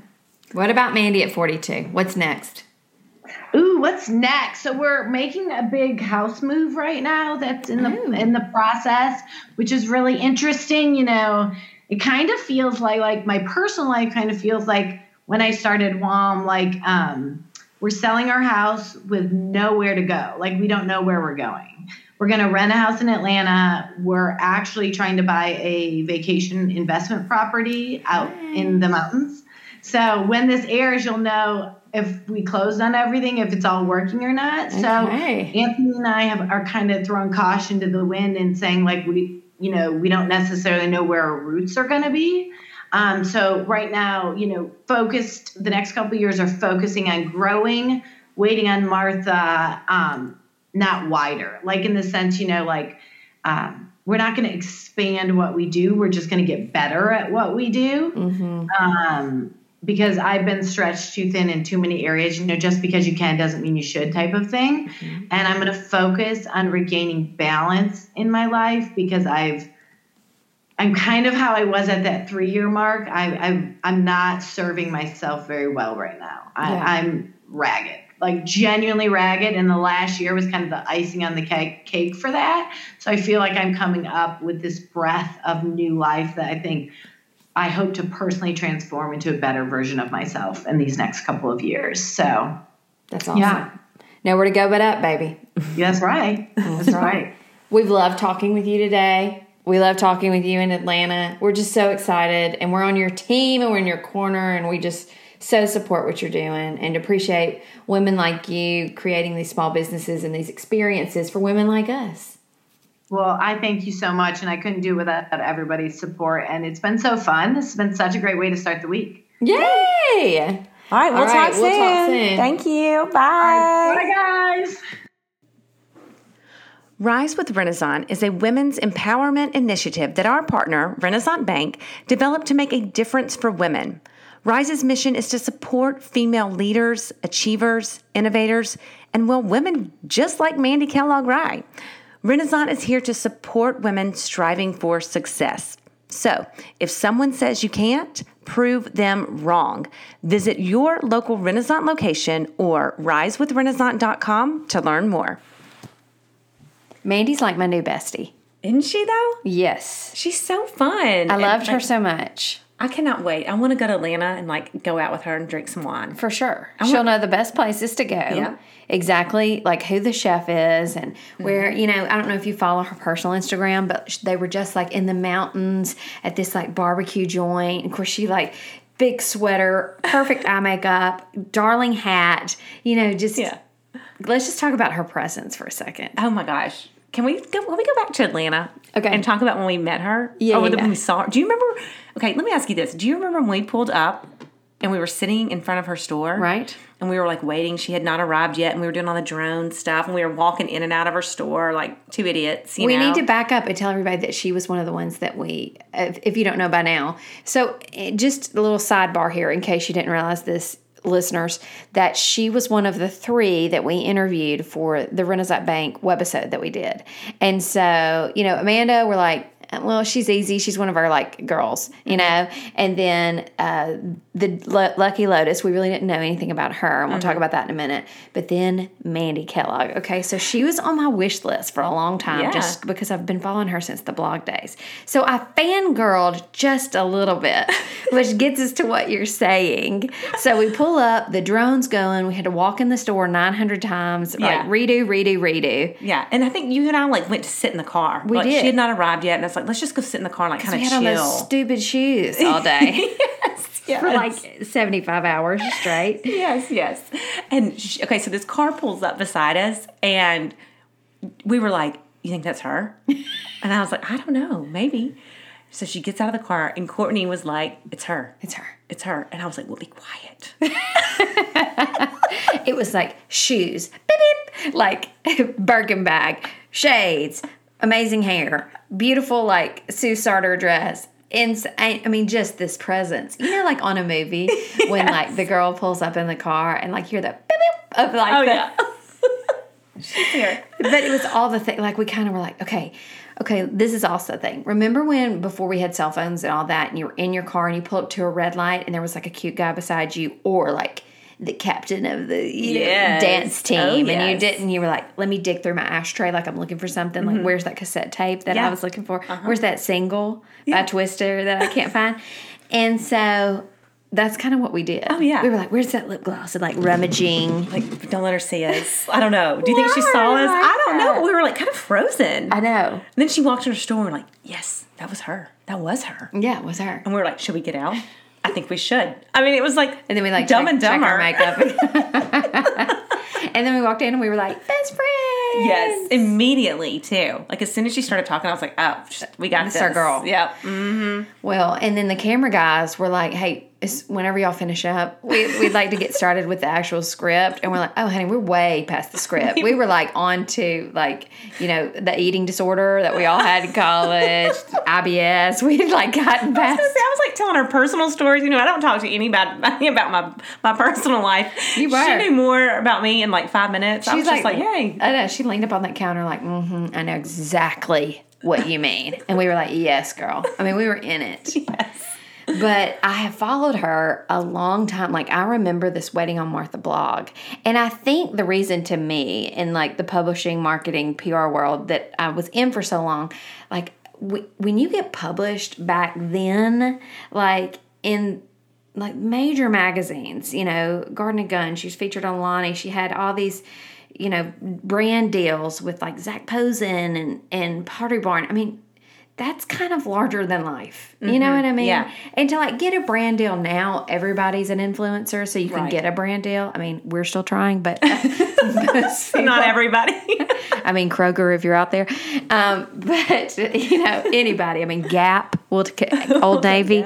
What about Mandy at 42? What's next? Ooh, what's next? So we're making a big house move right now. That's in the Ooh. in the process, which is really interesting. You know, it kind of feels like like my personal life kind of feels like when I started WOM. Like um, we're selling our house with nowhere to go. Like we don't know where we're going. We're going to rent a house in Atlanta. We're actually trying to buy a vacation investment property out in the mountains. So when this airs, you'll know if we closed on everything, if it's all working or not. So Anthony and I have are kind of throwing caution to the wind and saying like we, you know, we don't necessarily know where our roots are going to be. Um, so right now, you know, focused the next couple of years are focusing on growing, waiting on Martha, um, not wider, like in the sense, you know, like um, we're not going to expand what we do. We're just going to get better at what we do. Mm-hmm. Um, because I've been stretched too thin in too many areas. You know, just because you can doesn't mean you should, type of thing. And I'm going to focus on regaining balance in my life because I've. I'm kind of how I was at that three year mark. I, I, I'm not serving myself very well right now. I, Yeah. I'm ragged, like genuinely ragged. And the last year was kind of the icing on the cake, for that. So I feel like I'm coming up with this breath of new life that I think I hope to personally transform into a better version of myself in these next couple of years. So That's awesome. Yeah. Nowhere to go but up, baby. (laughs) that's right. That's (laughs) right. We've loved talking with you today. We love talking with you in Atlanta. We're just so excited, and we're on your team, and we're in your corner, and we just so support what you're doing and appreciate women like you creating these small businesses and these experiences for women like us. Well, I thank you so much, and I couldn't do without everybody's support. And it's been so fun. This has been such a great way to start the week. Yay! All right, we'll, All talk, soon. we'll talk soon. Thank you. Bye. Bye, guys. Rise with Renasant is a women's empowerment initiative that our partner, Renasant Bank, developed to make a difference for women. Rise's mission is to support female leaders, achievers, innovators, and well, women just like Mandy Kellogg Rye. Renasant is here to support women striving for success. So, if someone says you can't, prove them wrong. Visit your local Renasant location or risewithrenasant.com to learn more. Mandy's like my new bestie. Isn't she though? Yes. She's so fun. I loved her so much. I cannot wait. I want to go to Atlanta and like go out with her and drink some wine. For sure. She'll know the best places to go. Yeah. Exactly like who the chef is and mm-hmm. where, you know, I don't know if you follow her personal Instagram, but they were just like in the mountains at this like barbecue joint. Of course, she like big sweater, perfect eye makeup, darling hat, you know, just Yeah. let's just talk about her presence for a second. Oh my gosh. Can we go, can we go back to Atlanta? Okay. And talk about when we met her? Yeah, Or yeah, when yeah. we saw her. Do you remember? Okay, let me ask you this. Do you remember when we pulled up and we were sitting in front of her store? Right. And we were like waiting. She had not arrived yet. And we were doing all the drone stuff. And we were walking in and out of her store like two idiots. You we know? need to back up and tell everybody that she was one of the ones that we, if, if you don't know by now. So, eh, just a little sidebar here in case you didn't realize this, listeners, that she was one of the three that we interviewed for the Renasant Bank webisode that we did. And so, you know, Amanda, we're like, well, she's easy. She's one of our like girls, you know. And then uh, the Lu- Lucky Lotus, we really didn't know anything about her, and we'll talk mm-hmm. about that in a minute. But then Mandy Kellogg. Okay, so she was on my wish list for a long time, Yeah. just because I've been following her since the blog days. So I fangirled just a little bit, (laughs) which gets us to what you're saying. So we pull up, the drone's going. We had to walk in the store 900 times, Yeah. like redo, redo, redo. Yeah, and I think you and I like went to sit in the car. We like, did. She had not arrived yet, and it's like let's just go sit in the car, and like kind We of had chill. on those stupid shoes all day (laughs) yes, for like (laughs) 75 hours straight. (laughs) yes, yes. And she, okay, so this car pulls up beside us, and we were like, "You think that's her?" (laughs) and I was like, "I don't know, maybe." So she gets out of the car, and Courtney was like, "It's her, It's her. it's her," and I was like, "Well, be quiet." It was like shoes, beep, beep, like Birkin bag, shades, amazing hair, beautiful like Sue Sartor dress. Ins- I I mean, just this presence. You know, like on a movie (laughs) when like the girl pulls up in the car and like hear the beep, beep of like oh the, yeah, (laughs) she's here. but it was all the thing. Like we kind of were like, okay, okay, this is also a thing. Remember when before we had cell phones and all that, and you were in your car and you pulled up to a red light, and there was like a cute guy beside you, or like the captain of the you know, dance oh, team, Oh, and you didn't. You were like, let me dig through my ashtray, like I'm looking for something. Like, mm-hmm. where's that cassette tape that I was looking for? Uh-huh. Where's that single by Twister that I can't find? And so. That's kind of what we did. Oh yeah. we were like, "Where's that lip gloss?" And like rummaging. Like, don't let her see us. I don't know. Do you think she saw us? I I don't know. We were like kind of frozen. I know. And then she walked in her store and we're like, yes, that was her. That was her. Yeah, it was her. And we were like, should we get out? I think we should. I mean, it was like, And then we like Dumb check, and Dumber. makeup. (laughs) (laughs) and then we walked in and we were like, best friends. yes, immediately too. Like as soon as she started talking, I was like, oh, we got This this. our girl. Yep. Well, and then the camera guys were like, hey, it's, whenever y'all finish up, we, we'd like to get started with the actual script. And we're like, oh, honey, we're way past the script. We were like on to like, you know, the eating disorder that we all had in college, IBS. We'd like gotten past. I was like telling her personal stories. You know, I don't talk to anybody (laughs) about my my personal life. You were. She knew more about me in like five minutes. I was just like, yay. I know. She leaned up on that counter, like, mm-hmm, I know exactly what you mean. and we were like, yes, girl. I mean, we were in it. (laughs) Yes. But I have followed her a long time. Like, I remember this waiting on Martha blog. And I think the reason to me in like the publishing, marketing, PR world that I was in for so long, like, when you get published back then, like in like major magazines, you know, Garden and Gun, she was featured on Lonny. She had all these, you know, brand deals with like Zac Posen and, and Pottery Barn. I mean, that's kind of larger than life. You know what I mean? yeah. And to like get a brand deal now, everybody's an influencer, so you can Right. get a brand deal. I mean, we're still trying, but (laughs) Not (laughs) everybody. I mean, Kroger, if you're out there. Um, but, you know, anybody. I mean, Gap, Old (laughs) Navy.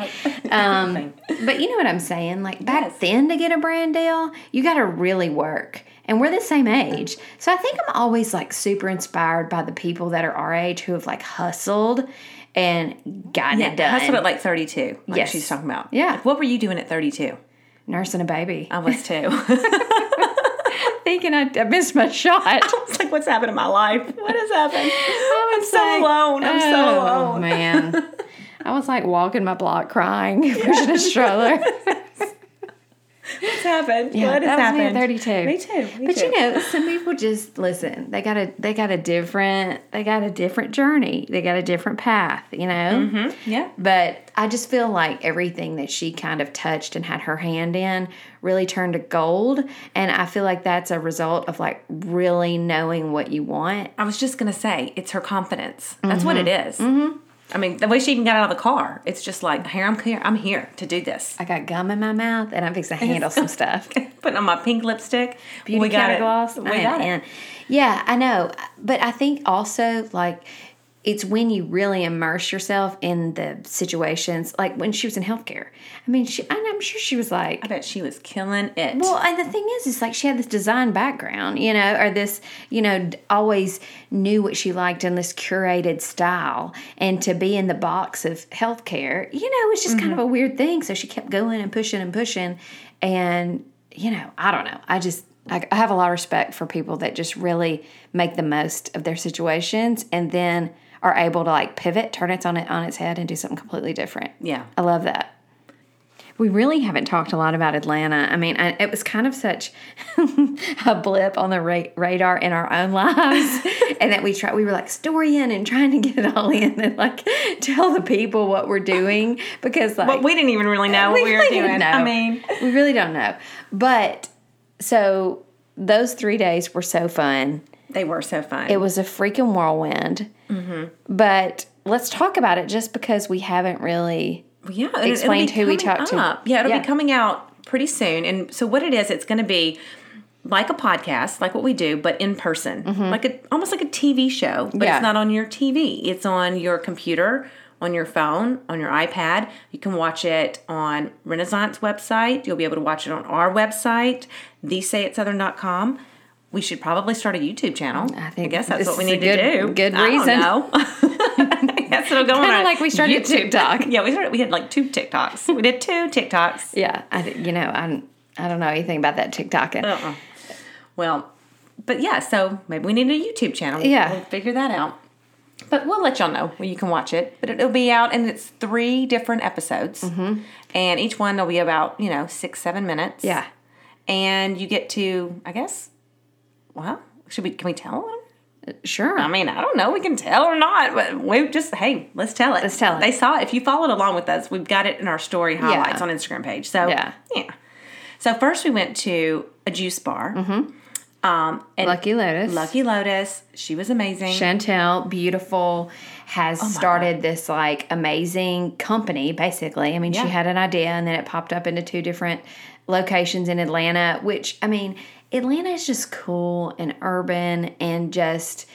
Um, but you know what I'm saying? Like back Yes. then to get a brand deal, you got to really work. And we're the same age. So I think I'm always like super inspired by the people that are our age who have like hustled and gotten it done. Hustled at like 32. Like Yes. she's talking about. Yeah. Like, what were you doing at 32? Nursing a baby. I was (laughs) too. (laughs) thinking I, I missed my shot. (laughs) it's like, what's happened in my life? What has happened? I'm so like, alone. I'm so Oh, alone. man. I was like walking my block crying, pushing a stroller. What's happened? Yeah, what has that was me at 32. Me too. Me but too. you know, some people just listen. They got a they got a different they got a different journey. They got a different path. You know. Mm-hmm. yeah. But I just feel like everything that she kind of touched and had her hand in really turned to gold. And I feel like that's a result of like really knowing what you want. I was just gonna say it's her confidence. That's what it is. Mm-hmm. I mean, the way she even got out of the car, it's just like, here I'm here. I'm here to do this. I got gum in my mouth and I'm fixing to handle some (laughs) stuff. Putting on my pink lipstick. Beauty we got gloss. We I got am it. Yeah, I know. But I think also like it's when you really immerse yourself in the situations, like when she was in healthcare. I mean, she, and I'm sure she was like, I bet she was killing it. Well, and the thing is, is like she had this design background, you know, or this, you know always knew what she liked in this curated style. And to be in the box of healthcare, you know, it's just kind of mm-hmm. a weird thing. So she kept going and pushing and pushing. And, you know, I don't know. I just, I I have a lot of respect for people that just really make the most of their situations and then are able to like pivot, turn it on it on its head, and do something completely different. Yeah. I love that. We really haven't talked a lot about Atlanta. I mean, I, it was kind of such (laughs) a blip on the ra- radar in our own lives, (laughs) and that we try. We were like storying and trying to get it all in and like tell the people what we're doing because like But we didn't even really know what we, were doing. know. I mean, we really don't know. But so those three days were so fun. they were so fun. It was a freaking whirlwind. Mm-hmm. But let's talk about it just because we haven't really. yeah, and it'll be explained who we talked to. Yeah, it'll Yeah. be coming out pretty soon. And so what it is, it's going to be like a podcast, like what we do, but in person, like a almost like a TV show, but Mm-hmm. Yeah. it's not on your TV. It's on your computer, on your phone, on your iPad. You can watch it on Renasant website. You'll be able to watch it on our website, thesayitsouthern.com. We should probably start a YouTube channel. I think guess that's what we need good- to do. good reason. know. (laughs) I guess it'll go on Kinda like we started YouTube. TikTok. Yeah, we started. We had like two TikToks. We did two TikToks. (laughs) Yeah, I you know I I don't know anything about that TikTok. Uh-uh. Well, but yeah, so maybe we need a YouTube channel. Yeah. we'll figure that out. But we'll let y'all know where you can watch it. But it'll be out, and it's three different episodes, mm-hmm. and each one will be about you know six seven minutes. Yeah. and you get to I guess. Well, should we? Can we tell them? Sure. I mean, I don't know. We can tell or not, but we just hey, let's tell it. Let's tell it. They saw it. If you followed along with us, we've got it in our story highlights on Instagram page. So Yeah. yeah. So first we went to a juice bar. Mm-hmm. Um, and Lucky Lotus. Lucky Lotus. She was amazing. Chantel, beautiful, has started this like amazing company. Basically, I mean, Yeah. she had an idea, and then it popped up into two different locations in Atlanta. Which I mean, Atlanta is just cool and urban, and just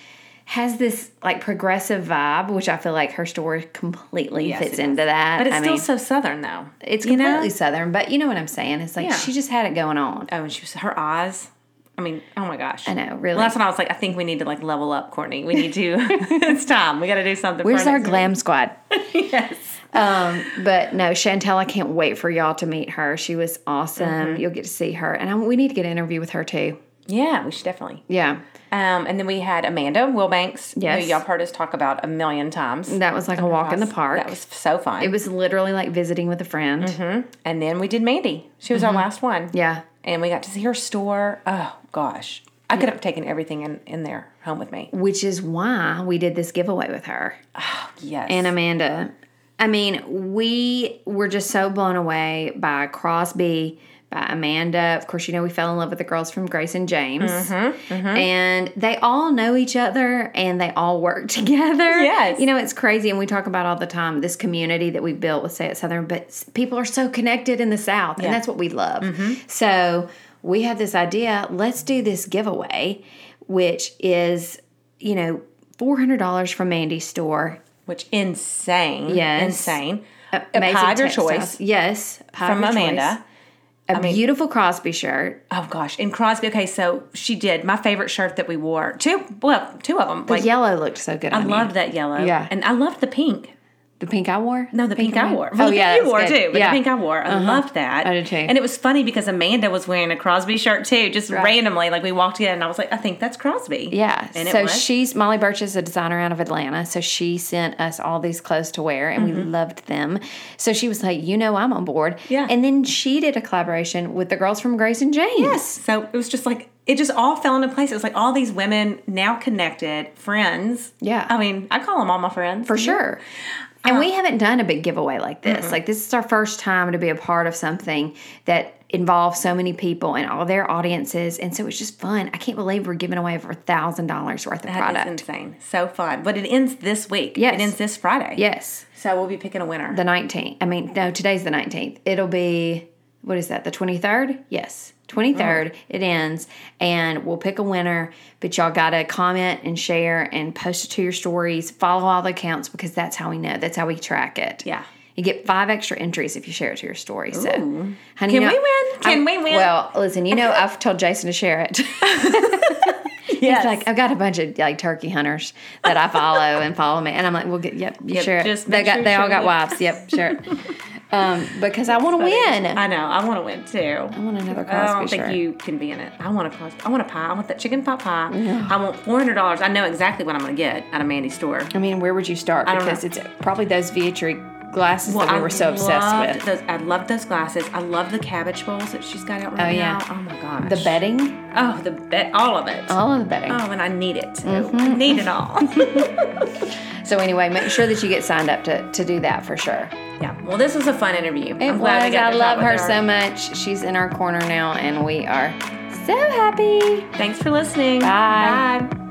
has this like progressive vibe, which I feel like her store completely Yes, fits into that. but it's I still mean, so southern though. it's you know? completely southern. But you know what I'm saying? It's like Yeah. she just had it going on. Oh, and she was her eyes. I mean, oh my gosh. I know, really. That's when I was like, I think we need to like level up, Courtney. We need to. (laughs) it's time. We got to do something. for Where's our glam squad? (laughs) yes. Um, but no, Chantel, I can't wait for y'all to meet her. She was awesome. Mm-hmm. You'll get to see her, and I, we need to get an interview with her too. Yeah, we should definitely. Yeah, Um, and then we had Amanda Wilbanks, Yes. who y'all heard us talk about a million times. that was like a walk in the park. That was so fun. it was literally like visiting with a friend. and then we did Mandy. She was our last one. Mm-hmm. Yeah, And we got to see her store. Oh, gosh. I could have taken everything in, in there home with me. which is why we did this giveaway with her Oh, Yes. and Amanda. I mean, we were just so blown away by Crosby, by Amanda. Of course, you know we fell in love with the girls from Grace and James, Mm-hmm, and they all know each other and they all work (laughs) together. Yes. you know it's crazy, and we talk about all the time this community that we built with Say It Southern. But people are so connected in the South, Yeah. and that's what we love. Mm-hmm. So we had this idea: let's do this giveaway, which is you know four hundred dollars from Mandy's store. Which insane. Yes. Insane. Amazing pie of your choice Yes, pie from Amanda. choice. A beautiful Crosby shirt. Oh gosh, and Crosby. Okay, so she did my favorite shirt that we wore. Two, well, two of them. The Like yellow looked so good. I on you. loved that yellow. Yeah. and I loved the pink. The pink I wore. No, the pink, I wore. Well, oh the yeah, you wore good. too. But yeah. the pink I wore. I loved that. I did too. And it was funny because Amanda was wearing a Crosby shirt too, just randomly. Like we walked in, and I was like, I think that's Crosby. Yeah. and it so she's Mollie Burch is a designer out of Atlanta. So she sent us all these clothes to wear and we loved them. So she was like, you know, I'm on board. Mm-hmm. Yeah. And then she did a collaboration with the girls from Grace and James. Yes. So it was just like it just all fell into place. It was like all these women now connected, friends. Yeah. I mean, I call them all my friends. For sure. And we haven't done a big giveaway like this. Like this is our first time to be a part of something that involves so many people and all their audiences. And so it's just fun. I can't believe we're giving away over a thousand dollars worth of That product. is insane. So fun. But it ends this week. Yes. It ends this Friday. Yes. So we'll be picking a winner. The 19th. I mean, no, today's the 19th. It'll be, what is that, the 23rd? Yes. 23rd, it ends, and we'll pick a winner. But y'all got to comment and share and post it to your stories. Follow all the accounts because that's how we know. That's how we track it. Yeah. You get five extra entries if you share it to your story. So, honey, Can you know- we win? Can I'm- we win? Well, listen, you know, (laughs) I've told Jason to share it. (laughs) yes. It's like I've got a bunch of like turkey hunters that I follow and follow me, and I'm like, we'll get yep, you Yep, share it. just They make got sure they all share got it. wives. Yep, sure. (laughs) um, because I want to win. I know. I want to win too. I want another I don't think shirt. you can be in it. I want a Crosby. I want a pie. I want that chicken pot pie. I want four hundred dollars. I know exactly what I'm going to get at a Mandy store. I mean, where would you start? don't Because know. it's probably those Vietri glasses that we I were so obsessed with. Those, I love those glasses. I love the cabbage bowls that she's got out right Oh, yeah. now. Oh my gosh. The bedding, Oh, the bed. All of it. all of the bedding. Oh, and I need it. Mm-hmm. I need it all. (laughs) So anyway, make sure that you get signed up to, to do that for sure. yeah. Well, this was a fun interview. It I'm glad we was. I to love talk her so much. She's in our corner now, and we are so happy. Thanks for listening. Bye. Bye.